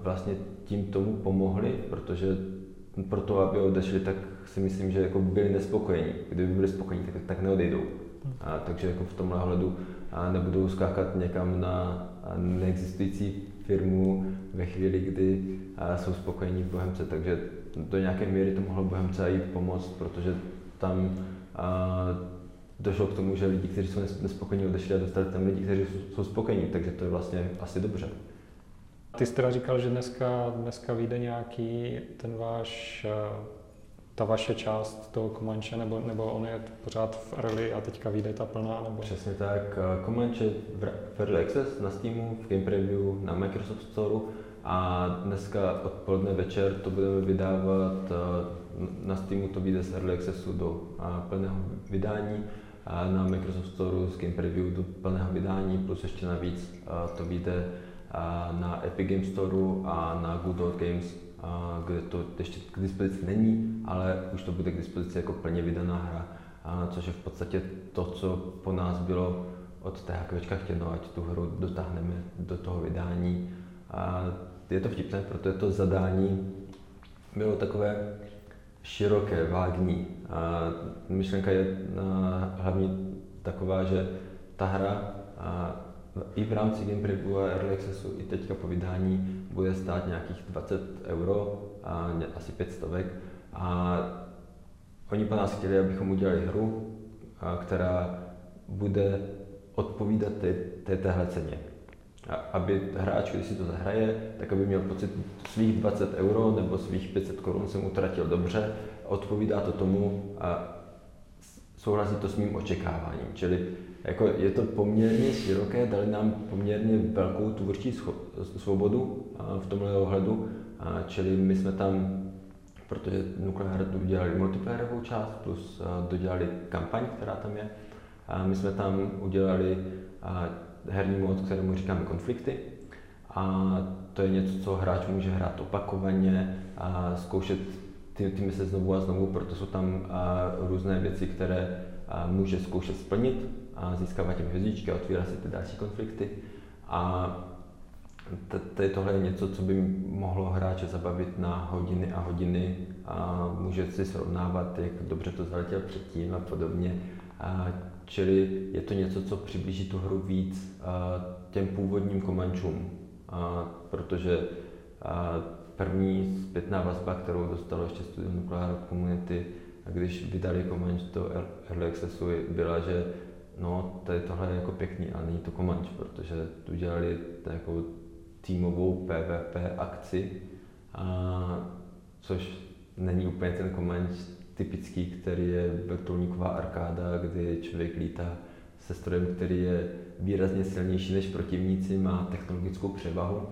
vlastně tím tomu pomohli, protože pro to, aby odešli, tak si myslím, že jako byli nespokojení. Kdyby byli spokojení, tak, tak neodejdou. A, takže jako v tomhle hledu nebudou skákat někam na neexistující firmu ve chvíli, kdy jsou spokojení v Bohemce. Takže do nějaké míry to mohlo Bohemce i pomoct, protože tam došlo k tomu, že lidi, kteří jsou nespokojení, odešli a dostali tam lidi, kteří jsou spokojení, takže to je vlastně asi dobře. Ty jsi teda říkal, že dneska, dneska vyjde nějaký ten váš, ta vaše část toho Comanche, nebo, nebo on je pořád v early a teďka vyjde ta plná? Nebo... Přesně tak. Eh, Comanche v early access na Steamu, v Game Preview, na Microsoft Store a dneska odpoledne večer to budeme vydávat eh, na Steamu to vyjde z Early Accessu do plného vydání a na Microsoft Store z Game Preview do plného vydání, plus ještě navíc to vyjde na Epic Games Store a na Good Old Games, kde to ještě k dispozici není, ale už to bude k dispozici jako plně vydaná hra, což je v podstatě to, co po nás bylo od té hakvečka chtěno, ať tu hru dotáhneme do toho vydání. A je to vtipné, protože to zadání bylo takové široké, vágní. A myšlenka je hlavně taková, že ta hra i v rámci Game Preview a Early Accessu i teďka po vydání bude stát nějakých 20 euro, a asi 500 a oni po nás chtěli, abychom udělali hru, která bude odpovídat té, té téhle ceně. A aby hráč, když si to zahraje, tak aby měl pocit svých 20 euro nebo svých 500 korun jsem utratil dobře, odpovídá to tomu a souhlasí to s mým očekáváním. Čili jako je to poměrně široké, dali nám poměrně velkou tvůrčí svobodu v tomhle ohledu, čili my jsme tam, protože Nuclear udělali multiplayerovou část, plus dodělali kampaň, která tam je, a my jsme tam udělali herní mod, kterému říkáme konflikty, a to je něco, co hráč může hrát opakovaně a zkoušet ty, ty mise znovu a znovu, proto jsou tam a, různé věci, které a, může zkoušet splnit a získávat těm hvězdičky a otvírá si ty další konflikty. A tohle je něco, co by mohlo hráče zabavit na hodiny a hodiny a může si srovnávat, jak dobře to zaletěl předtím a podobně. A čili je to něco, co přiblíží tu hru víc těm původním komančům, protože první zpětná vazba, kterou dostalo ještě Studio Nuclear Community, když vydali Comanche do Early Accessu, byla, že no, tady tohle je jako pěkný, ale není to Comanche, protože tu dělali jako týmovou PvP akci, a, což není úplně ten Comanche typický, který je vrtulníková arkáda, kdy člověk lítá se strojem, který je výrazně silnější než protivníci, má technologickou převahu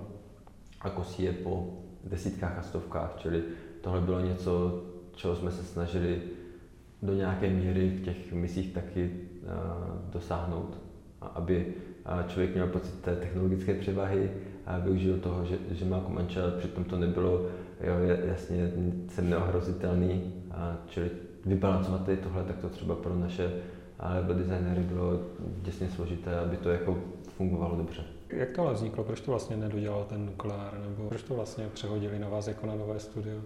a kosí je po desítkách a stovkách, čili tohle bylo něco, čeho jsme se snažili do nějaké míry v těch misích taky dosáhnout, aby uh, člověk měl pocit té technologické převahy a využil toho, že, že má Comanche, ale přitom to nebylo, jo, jasně, jsem neohrozitelný, a čili vybalancovat tady tohle, tak to třeba pro naše level designery bylo děsně složité, aby to jako fungovalo dobře. Jak to ale vzniklo? Proč to vlastně nedodělal ten nukleár? Nebo proč to vlastně přehodili na vás jako na nové studio? Uh,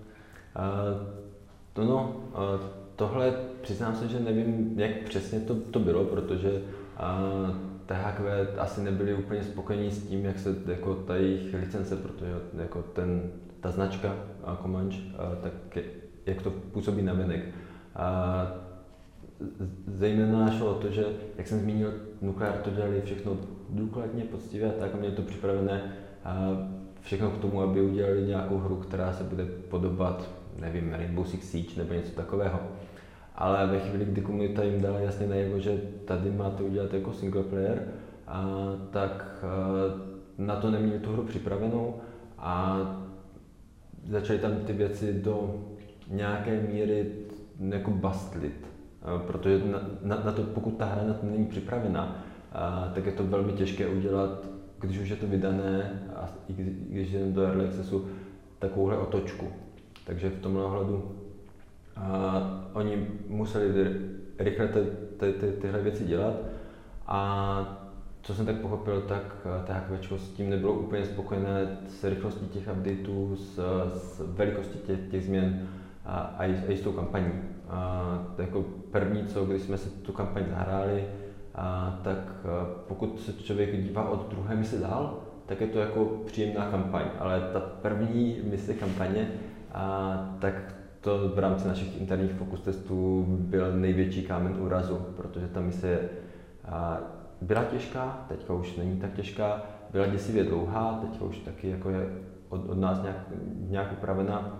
to no, uh, tohle přiznám se, že nevím, jak přesně to, to bylo, protože uh, THQ asi nebyli úplně spokojení s tím, jak se jako ta jejich licence, protože jako ten, ta značka uh, Comanche, uh, tak je, jak to působí na venek. Uh, zejména šlo o to, že, jak jsem zmínil, nukleár to dělali všechno důkladně, poctivě a tak, a měli to připravené a všechno k tomu, aby udělali nějakou hru, která se bude podobat, nevím, Rainbow Six Siege nebo něco takového. Ale ve chvíli, kdy komunita jim dala jasně najevo, že tady máte udělat jako single player, a, tak a, na to neměli tu hru připravenou a začali tam ty věci do nějaké míry jako bastlit protože na, na, na to, pokud ta hra na to není připravená, a, tak je to velmi těžké udělat, když už je to vydané a i když je do Early Accessu, takovouhle otočku. Takže v tomhle ohledu a, oni museli rychle ty, ty, ty, tyhle věci dělat a co jsem tak pochopil, tak THQ s tím nebylo úplně spokojené s rychlostí těch updateů, s, s velikostí těch, těch změn a, a, i, a i s tou kampaní. A, jako první, co když jsme si tu kampaň zahráli, a, tak pokud se člověk dívá od druhé mise dál, tak je to jako příjemná kampaň, ale ta první mise kampaně, a, tak to v rámci našich interních fokus testů byl největší kámen úrazu, protože ta mise byla těžká, teďka už není tak těžká, byla děsivě dlouhá, teďka už taky jako je od, od nás nějak, nějak upravená.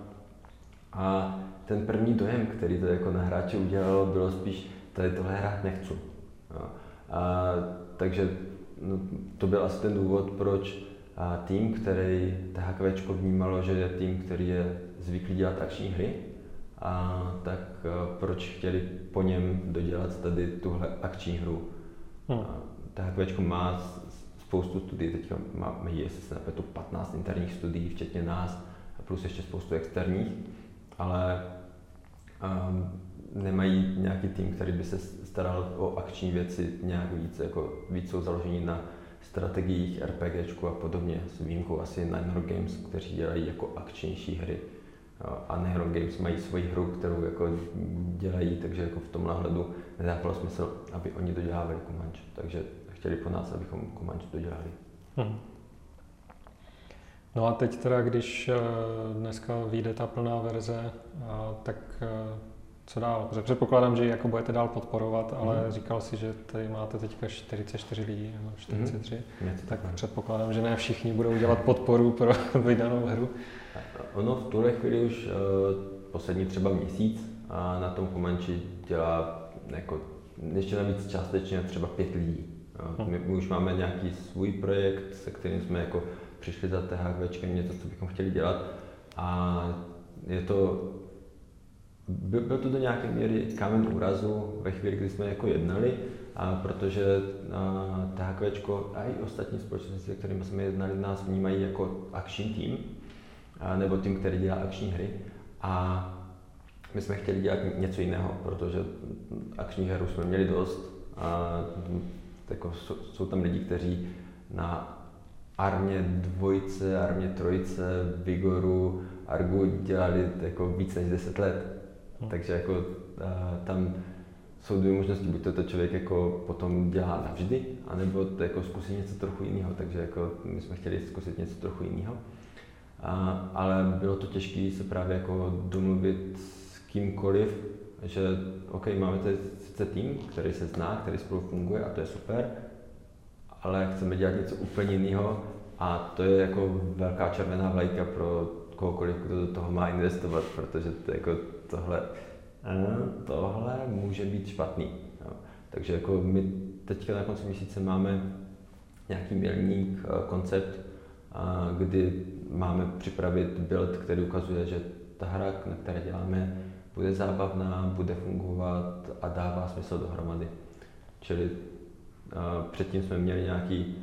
A ten první dojem, který to jako na hráče udělalo, bylo spíš, tady tohle hrát nechci. A, takže no, to byl asi ten důvod, proč a tým, který THQ vnímalo, že je tým, který je zvyklý dělat akční hry, a tak proč chtěli po něm dodělat tady tuhle akční hru. Hmm. THQ má spoustu studií, teďka máme, jestli se nepletu, 15 interních studií, včetně nás, plus ještě spoustu externích, ale um, nemají nějaký tým, který by se staral o akční věci nějak víc, jako víc jsou založení na strategiích, RPGčku a podobně, s výjimkou asi Nine Games, kteří dělají jako akčnější hry. A Nehro Games mají svoji hru, kterou jako dělají, takže jako v tomhle hledu nedávalo smysl, aby oni dodělávali Comanche. Takže chtěli po nás, abychom Comanche dodělali. Hmm. No a teď teda, když eh, dneska vyjde ta plná verze, tak eh, co dál? Protože předpokládám, že ji jako budete dál podporovat, ale mm. říkal si, že tady máte teďka 44 lidí, nebo 43, mm. tak předpokládám, že ne všichni budou dělat podporu pro vydanou hru. Ono v tuhle chvíli už uh, poslední třeba měsíc a na tom Comanche dělá jako ještě navíc částečně třeba pět lidí. Uh, my, my už máme nějaký svůj projekt, se kterým jsme jako přišli za THVčkem, něco, co bychom chtěli dělat a je to byl, byl to do nějaké míry kámen úrazu ve chvíli, kdy jsme jako jednali, a protože THQ a i ostatní společnosti, se kterými jsme jednali, nás vnímají jako akční tým, a, nebo tým, který dělá akční hry. A my jsme chtěli dělat něco jiného, protože akční hru jsme měli dost. A, jako, jsou, jsou tam lidi, kteří na armě dvojce, armě trojice, Vigoru, Argu dělali jako víc než 10 let. Hmm. Takže jako uh, tam jsou dvě možnosti, buď to, to člověk jako potom dělá navždy, anebo to jako zkusí něco trochu jiného, takže jako my jsme chtěli zkusit něco trochu jiného. A, ale bylo to těžké se právě jako domluvit s kýmkoliv, že OK, máme tady sice tým, který se zná, který spolu funguje a to je super, ale chceme dělat něco úplně jiného a to je jako velká červená vlajka pro kohokoliv, kdo do toho má investovat, protože to jako tohle, eh, tohle může být špatný. Jo. Takže jako my teďka na konci měsíce máme nějaký milník, eh, koncept, kdy máme připravit build, který ukazuje, že ta hra, na které děláme, bude zábavná, bude fungovat a dává smysl dohromady. Čili eh, předtím jsme měli nějaký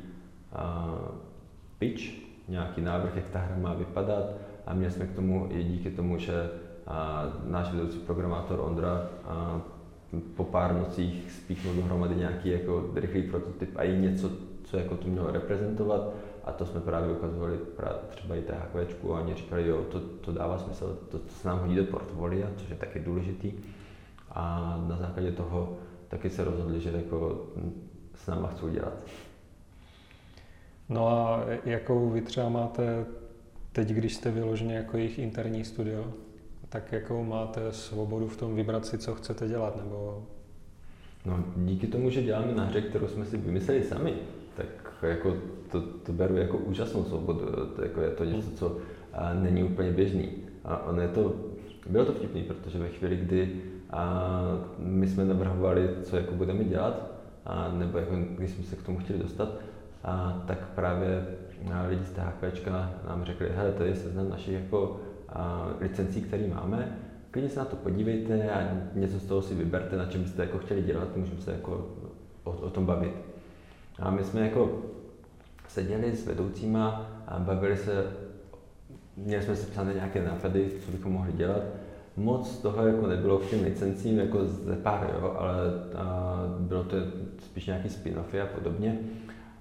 pitch, nějaký návrh, jak ta hra má vypadat a měli jsme k tomu i díky tomu, že a náš vedoucí programátor Ondra a po pár nocích spíchnul dohromady nějaký jako rychlý prototyp a i něco, co jako to mělo reprezentovat a to jsme právě ukazovali právě třeba i THQ a oni říkali, jo, to, to dává smysl, to, to se nám hodí do portfolia, což je taky důležitý a na základě toho taky se rozhodli, že jako s náma chcou dělat. No a jakou vy třeba máte teď, když jste vyloženě jako jejich interní studio? Tak jakou máte svobodu v tom vybrat si, co chcete dělat, nebo... No, díky tomu, že děláme na hře, kterou jsme si vymysleli sami, tak jako to, to beru jako úžasnou svobodu. To, jako je to něco, co a, není úplně běžný. A ono je to, bylo to vtipný, protože ve chvíli, kdy a, my jsme navrhovali, co jako budeme dělat, a, nebo jako, když jsme se k tomu chtěli dostat, a, tak právě lidi z THP nám řekli, hele, to je seznam našich jako licencí, které máme. Klidně se na to podívejte a něco z toho si vyberte, na čem byste jako chtěli dělat, můžeme se jako o, o tom bavit. A my jsme jako seděli s vedoucíma a bavili se, měli jsme si psané nějaké nápady, co bychom mohli dělat. Moc toho jako nebylo k těm licencím, jako ze pár, jo, ale a bylo to spíš nějaký spin-offy a podobně.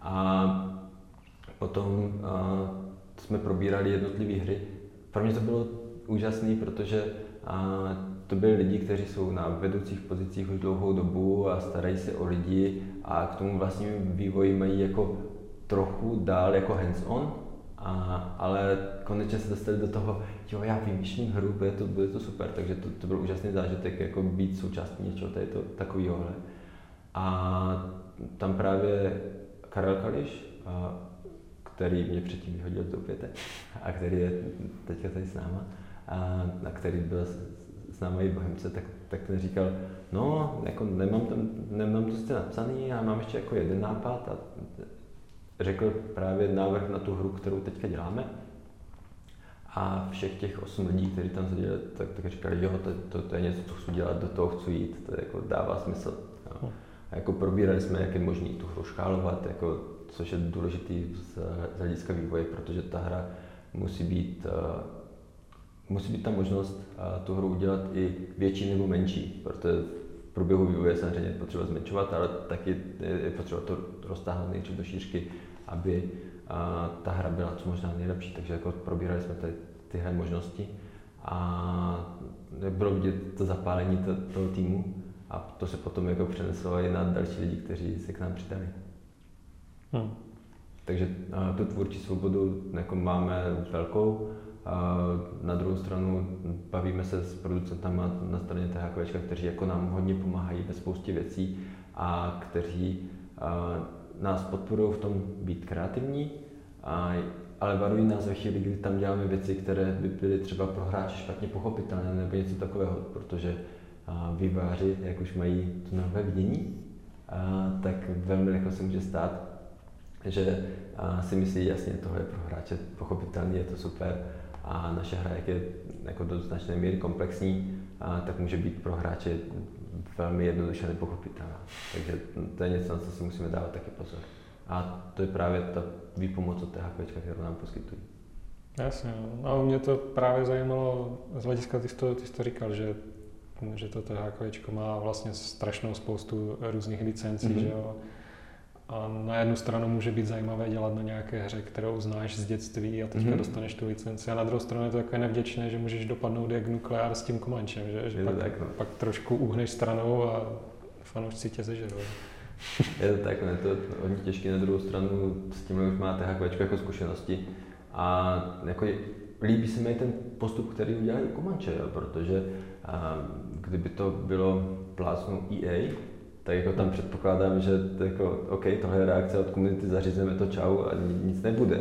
A potom a, jsme probírali jednotlivé hry, pro mě to bylo úžasné, protože a, to byli lidi, kteří jsou na vedoucích pozicích už dlouhou dobu a starají se o lidi a k tomu vlastnímu vývoji mají jako trochu dál jako hands-on a, A, ale konečně se dostali do toho, jo, já vymýšlím hru, bude to, bude to super, takže to, to byl úžasný zážitek, jako být součástí něčeho tady to, takového. A tam právě Karel Kališ, který mě předtím vyhodil z Doupěte a který je teďka tady s náma, a, a který byl s námi i Bohemce, tak, tak ten říkal, no, jako nemám, tam, nemám to sice napsaný, ale mám ještě jako jeden nápad a řekl právě návrh na tu hru, kterou teďka děláme. A všech těch osm lidí, kteří tam seděli, tak, tak říkali, jo, to, to, to, je něco, co chci dělat, do toho chci jít, to jako dává smysl. Jo. A jako probírali jsme, jak je možné tu hru škálovat, jako, což je důležitý z, hlediska vývoje, protože ta hra musí být, uh, musí být ta možnost uh, tu hru udělat i větší nebo menší, protože v průběhu vývoje samozřejmě potřeba zmenšovat, ale taky je potřeba to roztáhnout nejdřív do šířky, aby uh, ta hra byla co možná nejlepší. Takže jako probírali jsme tady tyhle možnosti a bylo vidět to zapálení toho týmu a to se potom jako přeneslo i na další lidi, kteří se k nám přidali. Hmm. Takže tu tvůrčí svobodu jako máme velkou. A na druhou stranu bavíme se s producentama na straně THQ, kteří jako nám hodně pomáhají ve spoustě věcí a kteří a, nás podporují v tom být kreativní, a, ale varují nás ve chvíli, kdy tam děláme věci, které by byly třeba pro hráče špatně pochopitelné nebo něco takového, protože výváři, jak už mají to nové vidění, tak velmi rychle se může stát, že si myslí, jasně, tohle je pro hráče pochopitelný, je to super a naše hra, jak je jako do značné míry komplexní, tak může být pro hráče velmi jednoduše nepochopitelná. Takže to je něco, na co si musíme dávat taky pozor. A to je právě ta výpomoc od THP, kterou nám poskytují. Jasně, no. a mě to právě zajímalo z hlediska, ty jsi to, ty jsi to říkal, že že to THQ má vlastně strašnou spoustu různých licencí, mm-hmm. že jo. A na jednu stranu může být zajímavé dělat na nějaké hře, kterou znáš z dětství a teďka mm-hmm. dostaneš tu licenci. A na druhou stranu je to takové nevděčné, že můžeš dopadnout jak nukleár s tím komančem, že, že pak, tak, no. pak trošku uhneš stranou a fanoušci tě zežerou. Je to tak, no, je to hodně těžké. Na druhou stranu s tím už má THQ jako zkušenosti. A jako líbí se mi ten postup, který udělali Komanče, jo, protože a, kdyby to bylo plácnou EA, tak jako tam předpokládám, že to jako, OK, tohle je reakce od komunity, zařízeme to čau a nic nebude.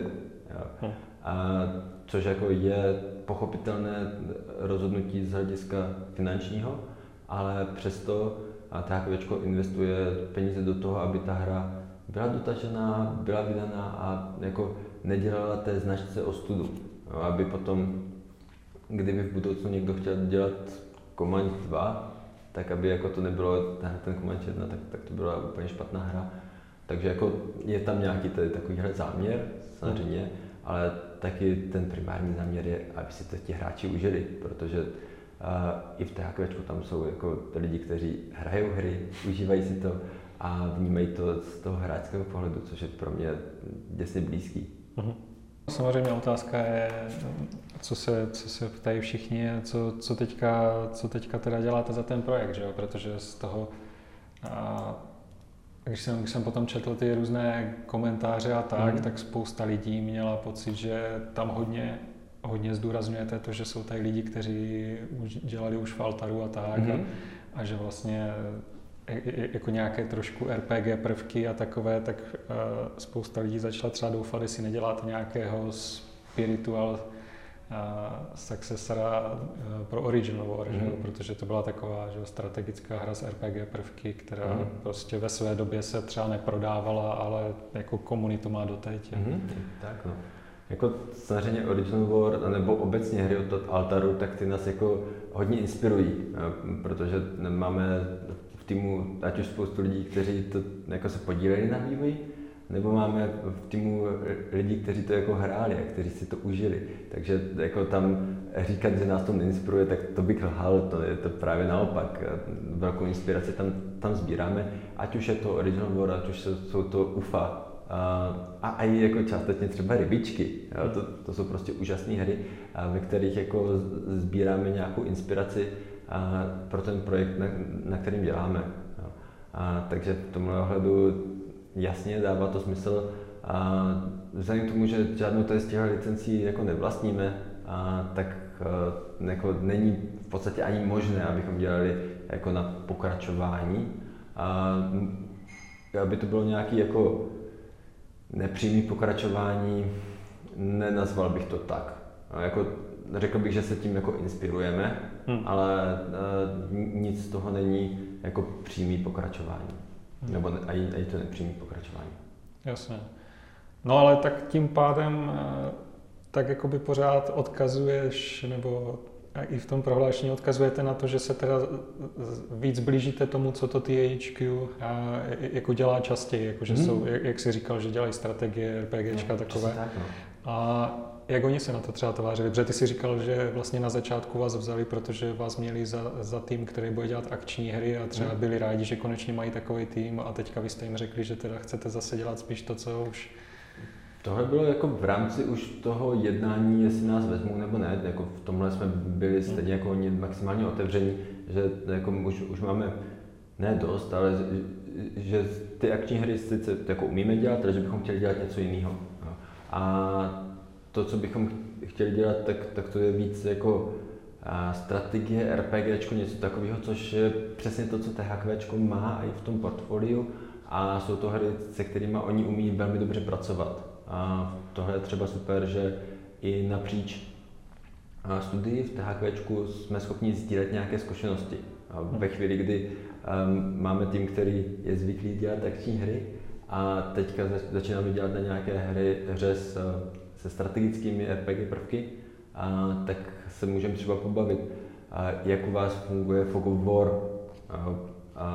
Jo. Hm. A což jako je pochopitelné rozhodnutí z hlediska finančního, ale přesto a THQ investuje peníze do toho, aby ta hra byla dotažená, byla vydaná a jako nedělala té značce ostudu. Jo, aby potom, kdyby v budoucnu někdo chtěl dělat Command 2, tak aby jako to nebylo ten, Command 1, tak, tak to byla úplně špatná hra. Takže jako je tam nějaký tady takovýhle záměr, samozřejmě, hmm. ale taky ten primární záměr je, aby si to ti hráči užili, protože uh, i v THQ tam jsou jako lidi, kteří hrajou hry, užívají si to a vnímají to z toho hráčského pohledu, což je pro mě děsně blízký. Uh-huh. Samozřejmě otázka je, co se, co se ptají všichni, co, co, teďka, co teďka teda děláte za ten projekt, že jo? protože z toho, a, když, jsem, když jsem potom četl ty různé komentáře a tak, mm. tak spousta lidí měla pocit, že tam hodně, hodně zdůrazňujete to, že jsou tady lidi, kteří už dělali už v Altaru a tak mm. a, a že vlastně jako nějaké trošku RPG prvky a takové, tak uh, spousta lidí začala třeba doufat, jestli neděláte nějakého spiritual uh, successora uh, pro Original War, mm. že? Protože to byla taková že, strategická hra s RPG prvky, která mm. prostě ve své době se třeba neprodávala, ale jako komunitu má doteď. Mm. Tak no. Jako samozřejmě Original War, nebo obecně hry od Altaru, tak ty nás jako hodně inspirují, protože máme týmu ať už spoustu lidí, kteří to jako se podíleli na vývoji, nebo máme v týmu lidi, kteří to jako hráli a kteří si to užili. Takže jako tam říkat, že nás to neinspiruje, tak to bych lhal, to je to právě naopak. Velkou inspiraci tam, tam sbíráme, ať už je to Original War, ať už jsou to UFA, a, i jako částečně třeba rybičky. Jo? To, to jsou prostě úžasné hry, ve kterých jako sbíráme nějakou inspiraci pro ten projekt, na, na kterým děláme. Jo. A, takže v tomhle ohledu jasně dává to smysl A vzhledem k tomu, že žádnou z těch licencí jako nevlastníme, a tak a, jako není v podstatě ani možné, abychom dělali jako na pokračování. A, aby to bylo nějaký jako nepřímý pokračování, nenazval bych to tak. A jako, řekl bych, že se tím jako inspirujeme, hmm. ale uh, nic z toho není jako přímý pokračování. Hmm. Nebo ne, ani, ani to nepřímý pokračování. Jasně. No ale tak tím pádem eh, tak jako by pořád odkazuješ, nebo i v tom prohlášení odkazujete na to, že se teda víc blížíte tomu, co to THQ jako dělá častěji, jako že hmm. jsou, jak, jak jsi říkal, že dělají strategie, RPGčka no, takové. Tak, no. A jak oni se na to třeba tvářili? Protože ty si říkal, že vlastně na začátku vás vzali, protože vás měli za, za tým, který bude dělat akční hry a třeba hmm. byli rádi, že konečně mají takový tým a teďka vy jste jim řekli, že teda chcete zase dělat spíš to, co už Tohle bylo jako v rámci už toho jednání, jestli nás vezmou nebo ne. Jako v tomhle jsme byli stejně jako oni maximálně otevření, že jako už, už máme ne dost, ale že ty akční hry sice jako umíme dělat, ale že bychom chtěli dělat něco jiného. A to, co bychom chtěli dělat, tak, tak to je víc jako strategie, RPG, něco takového, což je přesně to, co THQ má i v tom portfoliu a jsou to hry, se kterými oni umí velmi dobře pracovat. A tohle je třeba super, že i napříč studii v THQ jsme schopni sdílet nějaké zkušenosti. A ve chvíli, kdy um, máme tým, který je zvyklý dělat akční hry a teďka začínáme dělat na nějaké hry, hře s, se strategickými RPG prvky, a tak se můžeme třeba pobavit, a jak u vás funguje Fog of War, a, a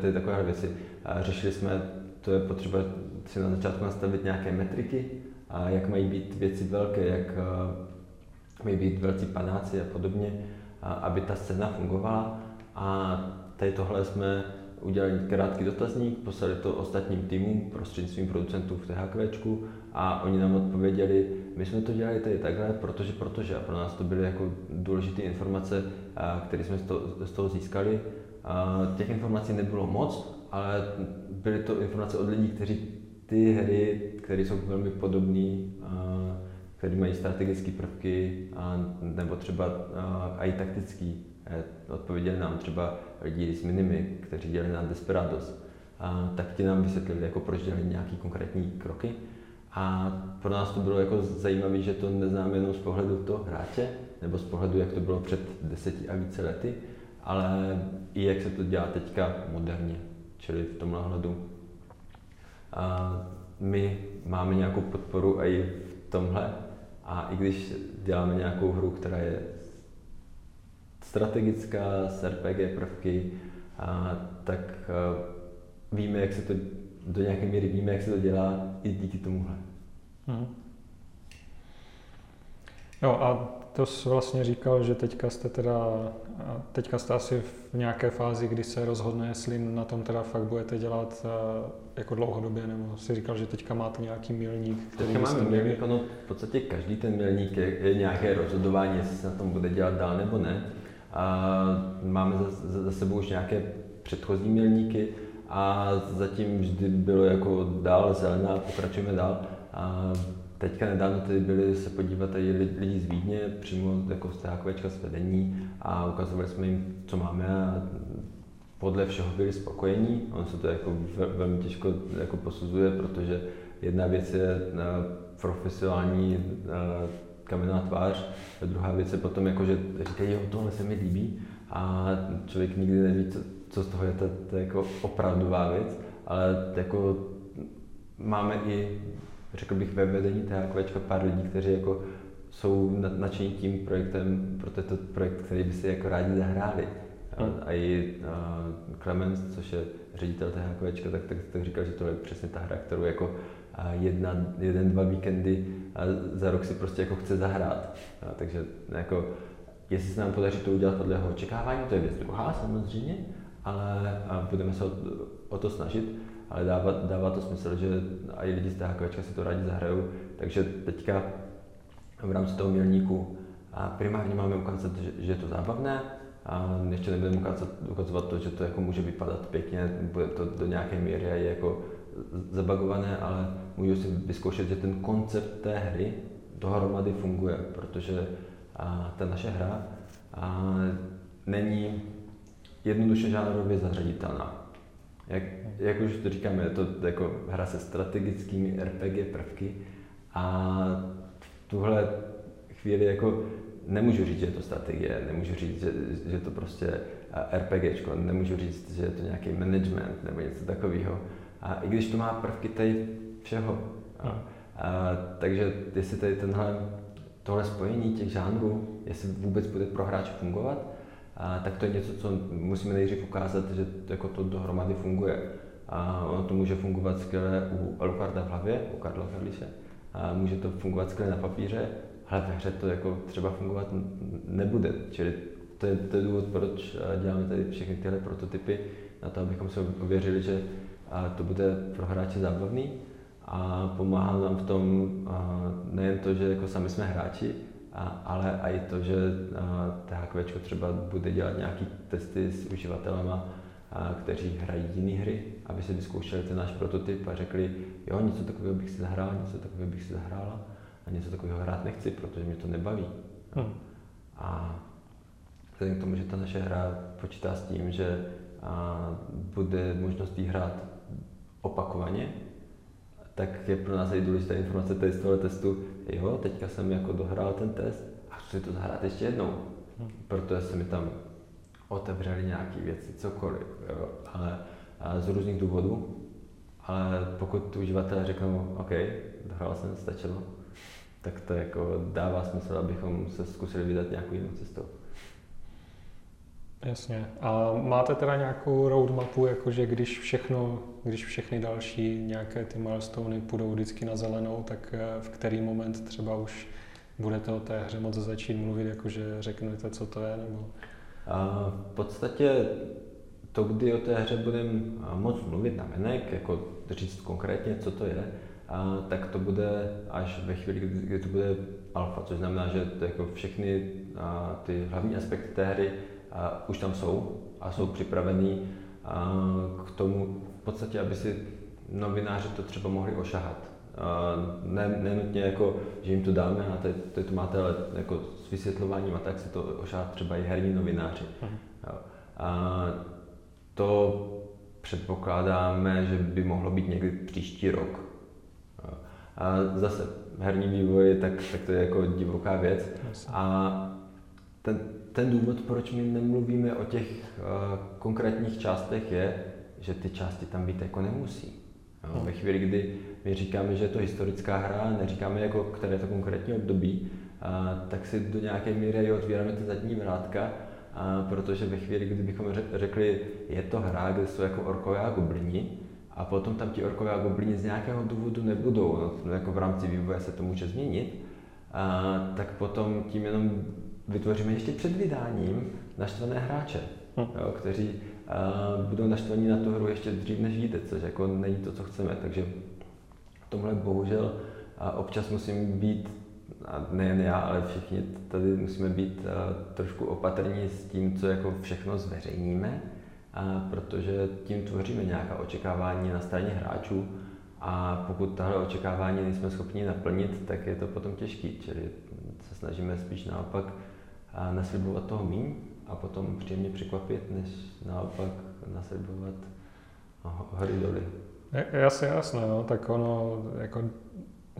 to, je takové věci. A řešili jsme, to je potřeba si na začátku nastavit nějaké metriky, a jak mají být věci velké, jak mají být velcí panáci a podobně, a aby ta scéna fungovala. A tady tohle jsme udělali krátký dotazník, poslali to ostatním týmům prostřednictvím producentů v THQ a oni nám odpověděli, my jsme to dělali tady takhle, protože, protože a pro nás to byly jako důležité informace, které jsme z toho, z toho získali. A těch informací nebylo moc, ale byly to informace od lidí, kteří ty hry, které jsou velmi podobné, které mají strategické prvky, nebo třeba i taktické. E, odpověděli nám třeba lidi z Minimy, kteří dělali na Desperados, tak ti nám vysvětlili, jako proč dělali nějaké konkrétní kroky. A pro nás to bylo jako zajímavé, že to neznáme jenom z pohledu toho hráče, nebo z pohledu, jak to bylo před deseti a více lety, ale i jak se to dělá teďka moderně, čili v tomhle hledu a my máme nějakou podporu i v tomhle. A i když děláme nějakou hru, která je strategická, s RPG prvky, a, tak a, víme, jak se to do nějaké míry víme, jak se to dělá i díky tomuhle. Hmm. Jo, a to jsi vlastně říkal, že teďka jste teda, teďka jste asi v nějaké fázi, kdy se rozhodne, jestli na tom teda fakt budete dělat jako dlouhodobě, nebo si říkal, že teďka máte nějaký milník, který teďka máme milník, ono v podstatě každý ten milník je, je nějaké rozhodování, jestli se na tom bude dělat dál nebo ne. Máme za, za sebou už nějaké předchozí milníky a zatím vždy bylo jako dál zelená, pokračujeme dál. A Teďka nedávno tady byli se podívat tady lidi z Vídně, přímo jako z THQčka z vedení a ukazovali jsme jim, co máme a podle všeho byli spokojení. On se to jako velmi těžko jako posuzuje, protože jedna věc je eh, profesionální eh, kamenná tvář, a druhá věc je potom jako, že říkají, jo, tohle se mi líbí a člověk nikdy neví, co, co z toho je, to, to je jako opravdová věc, ale jako máme i řekl bych ve vedení THQ pár lidí, kteří jako jsou nadšení tím projektem, protože to je projekt, který by si jako rádi zahráli. Hmm. A i Clemens, což je ředitel THQ, tak, tak, tak říkal, že to je přesně ta hra, kterou jako jedna, jeden, dva víkendy a za rok si prostě jako chce zahrát. A, takže jako, jestli se nám podaří to udělat podle jeho očekávání, to je věc druhá samozřejmě, ale a budeme se o, o to snažit ale dává, dává to smysl, že i lidi z THQ si to rádi zahrajou, takže teďka v rámci toho milníku a primárně máme ukázat, že, že je to zábavné, a ještě nebudeme ukázat, ukazovat to, že to jako může vypadat pěkně, bude to do nějaké míry i jako zabagované, ale můžu si vyzkoušet, že ten koncept té hry dohromady funguje, protože a, ta naše hra a, není jednoduše žánrově zařaditelná. Jak, jak už to říkáme, je to jako hra se strategickými RPG prvky a v tuhle chvíli jako nemůžu říct, že je to strategie, nemůžu říct, že, že je to prostě RPGčko, nemůžu říct, že je to nějaký management nebo něco takového. A i když to má prvky tady všeho. A, a, takže jestli tady tenhle, tohle spojení těch žánrů, jestli vůbec bude pro hráče fungovat, a, tak to je něco, co musíme nejdřív ukázat, že to, jako to dohromady funguje. A ono to může fungovat skvěle u Alucarda v hlavě, u Karla Karliše, a může to fungovat skvěle na papíře, ale ve hře to jako třeba fungovat nebude. Čili to je, to je důvod, proč děláme tady všechny tyhle prototypy, na to, abychom se ověřili, že to bude pro hráče zábavný a pomáhá nám v tom nejen to, že jako sami jsme hráči, ale i to, že THQ třeba bude dělat nějaké testy s uživatelema, kteří hrají jiné hry, aby si vyzkoušeli ten náš prototyp a řekli, jo, něco takového bych si zahrál, něco takového bych si zahrála a něco takového hrát nechci, protože mě to nebaví. Hmm. A vzhledem k tomu, že ta naše hra počítá s tím, že bude možnost jí hrát opakovaně, tak je pro nás i důležitá informace tady z toho testu, jo, teďka jsem jako dohrál ten test a chci to zahrát ještě jednou, hmm. protože se mi tam otevřely nějaké věci, cokoliv, jo, ale z různých důvodů, ale pokud uživatelé řeknou, OK, dohrál jsem, stačilo, tak to jako dává smysl, abychom se zkusili vydat nějakou jinou cestou. Jasně. A máte teda nějakou roadmapu, jakože když všechno, když všechny další nějaké ty milestony půjdou vždycky na zelenou, tak eh, v který moment třeba už budete o té hře moc začít mluvit, jakože řeknete, co to je? Nebo... A v podstatě to, kdy o té hře budeme moc mluvit na venek, jako říct konkrétně, co to je, a, tak to bude až ve chvíli, kdy, kdy to bude alfa, což znamená, že to jako všechny a, ty hlavní aspekty té hry a, už tam jsou a jsou připravený a, k tomu v podstatě, aby si novináři to třeba mohli ošahat. A ne, nenutně jako, že jim to dáme a teď, teď to máte ale jako s vysvětlováním a tak si to ošahat třeba i herní novináři. Mhm. A to předpokládáme, že by mohlo být někdy příští rok. A zase herní vývoj, tak, tak to je jako divoká věc. A ten, ten důvod, proč my nemluvíme o těch uh, konkrétních částech, je, že ty části tam být jako nemusí. No. Ve chvíli, kdy my říkáme, že je to historická hra, neříkáme, jako, které je to konkrétní období, uh, tak si do nějaké míry otvíráme ty zadní vrátka, uh, protože ve chvíli, kdybychom řekli, je to hra, kde jsou jako orkové a goblini, a potom tam ti orkové a goblini z nějakého důvodu nebudou, no, jako v rámci vývoje se to může změnit, a, tak potom tím jenom vytvoříme ještě před vydáním naštvané hráče, hm. jo, kteří a, budou naštvaní na tu hru ještě dřív než vyjde, což jako není to, co chceme. Takže v tomhle bohužel a občas musím být, a nejen já, ale všichni tady musíme být a, trošku opatrní s tím, co jako všechno zveřejníme, a protože tím tvoříme nějaká očekávání na straně hráčů a pokud tahle očekávání nejsme schopni naplnit, tak je to potom těžký, čili se snažíme spíš naopak naslibovat toho míň a potom příjemně překvapit, než naopak naslibovat hory doly. Jasně, jasné, no, tak ono, jako,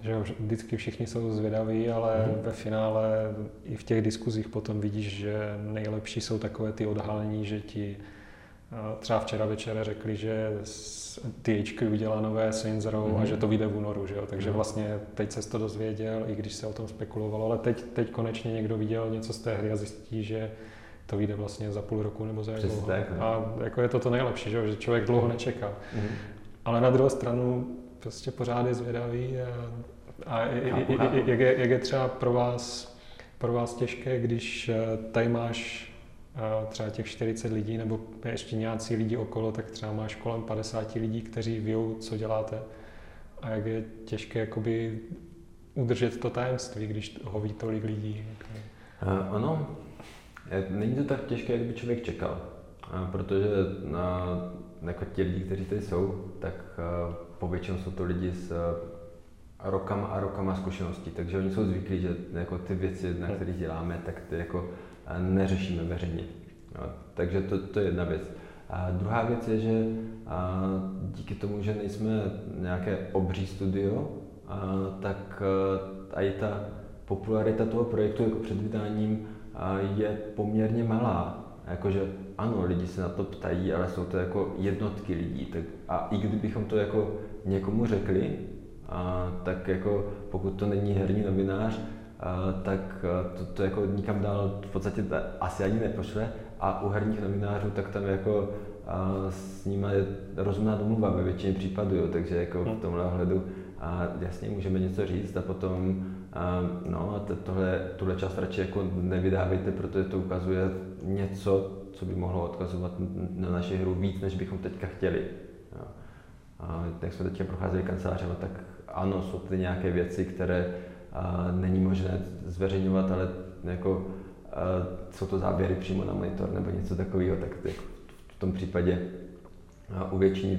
že vždycky všichni jsou zvědaví, ale mm. ve finále i v těch diskuzích potom vidíš, že nejlepší jsou takové ty odhalení, že ti Třeba včera večer řekli, že THQ udělá nové Saints Row mm-hmm. a mhm. že to vyjde v únoru, že jo? takže mm-hmm. vlastně teď se to dozvěděl, i když se o tom spekulovalo, ale teď, teď konečně někdo viděl něco z té hry a zjistí, že to vyjde vlastně za půl roku nebo za jak dlouho. Tak, no. a jako je to to nejlepší, že, že člověk dlouho nečeká. Mm-hmm. Ale na druhou stranu prostě pořád je zvědavý a, a jak, je, jak je třeba pro vás, pro vás těžké, když eh, tady máš třeba těch 40 lidí nebo ještě nějací lidi okolo, tak třeba máš kolem 50 lidí, kteří ví, co děláte. A jak je těžké jakoby udržet to tajemství, když ho ví tolik lidí. Uh, ano, není to tak těžké, jak by člověk čekal. Protože uh, jako ti lidi, kteří tady jsou, tak uh, povětšinou jsou to lidi s rokama a rokama zkušeností, takže oni jsou zvyklí, že jako ty věci, na kterých děláme, tak ty jako neřešíme veřejně. No, takže to, to je jedna věc. A druhá věc je, že a díky tomu, že nejsme nějaké obří studio, a, tak a i ta popularita toho projektu jako před vydáním a, je poměrně malá. Jakože ano, lidi se na to ptají, ale jsou to jako jednotky lidí. Tak, a i kdybychom to jako někomu řekli, a, tak jako pokud to není herní novinář, tak to, to jako nikam dál v podstatě asi ani nepošle. A u herních novinářů, tak tam jako a s nimi je rozumná domluva ve většině případů, jo, takže jako v hmm. tomhle ohledu a jasně můžeme něco říct a potom a, no, tohle, tuhle část radši jako nevydávejte, protože to ukazuje něco, co by mohlo odkazovat na naši hru víc, než bychom teďka chtěli. Jo. A jak jsme teďka procházeli kancelářem, tak ano, jsou tady nějaké věci, které a, není možné zveřejňovat, ale jako, jsou to záběry přímo na monitor nebo něco takového, tak v tom případě u většiny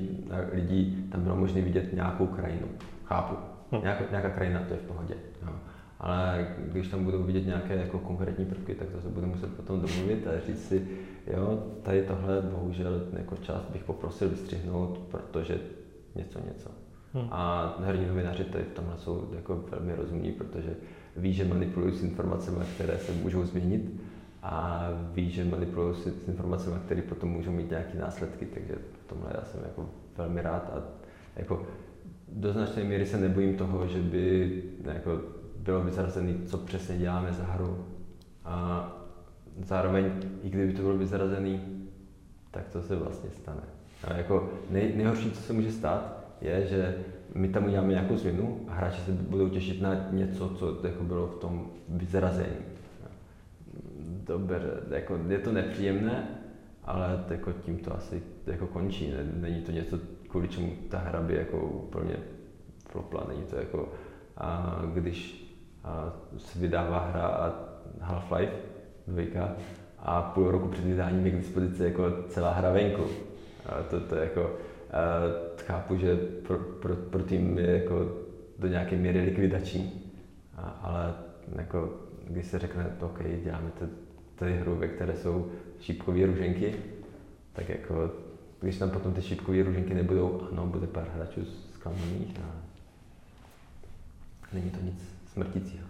lidí tam bylo možné vidět nějakou krajinu. Chápu. Hm. Nějaká, nějaká krajina, to je v pohodě. Jo. Ale když tam budou vidět nějaké jako konkrétní prvky, tak to se budu muset potom domluvit a říct si, jo, tady tohle bohužel jako část bych poprosil vystřihnout, protože něco, něco. Hmm. A herní novináři tady v tomhle jsou jako velmi rozumní, protože ví, že manipulují s informacemi, které se můžou změnit a ví, že manipulují s informacemi, které potom můžou mít nějaké následky, takže v tomhle já jsem jako velmi rád a jako do značné míry se nebojím toho, že by jako bylo vyzrazené, co přesně děláme za hru. A zároveň, i kdyby to bylo vyzrazené, tak to se vlastně stane. A jako nej, nejhorší, co se může stát, je, že my tam uděláme nějakou změnu a hráči se budou těšit na něco, co jako bylo v tom vyzrazení. Dobře, jako je to nepříjemné, ale jako tím to asi jako končí. Není to něco, kvůli čemu ta hra by jako úplně flopla. Není to jako, a když a se vydává hra a Half-Life 2 a půl roku před vydáním je k dispozici jako celá hra venku. A to, to jako, a chápu, že pro, pro, pro tým je jako do nějaké míry likvidační, a, ale jako, když se řekne, OK, děláme tady hru, ve které jsou šípkové ruženky, tak jako, když tam potom ty šípkové ruženky nebudou, ano, bude pár hráčů zklamaných a není to nic smrtícího.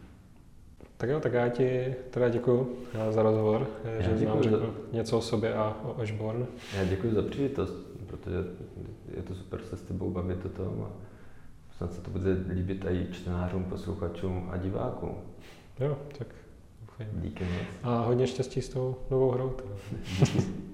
Tak jo, tak já ti teda děkuji eh, za rozhovor, eh, já že jsi nám řekl za... něco o sobě a o Ashborn. Já děkuji za příležitost, protože je to super se s tebou bavit o tom a snad se to bude líbit i čtenářům, posluchačům a divákům. Jo, tak Díky moc. A hodně štěstí s tou novou hrou.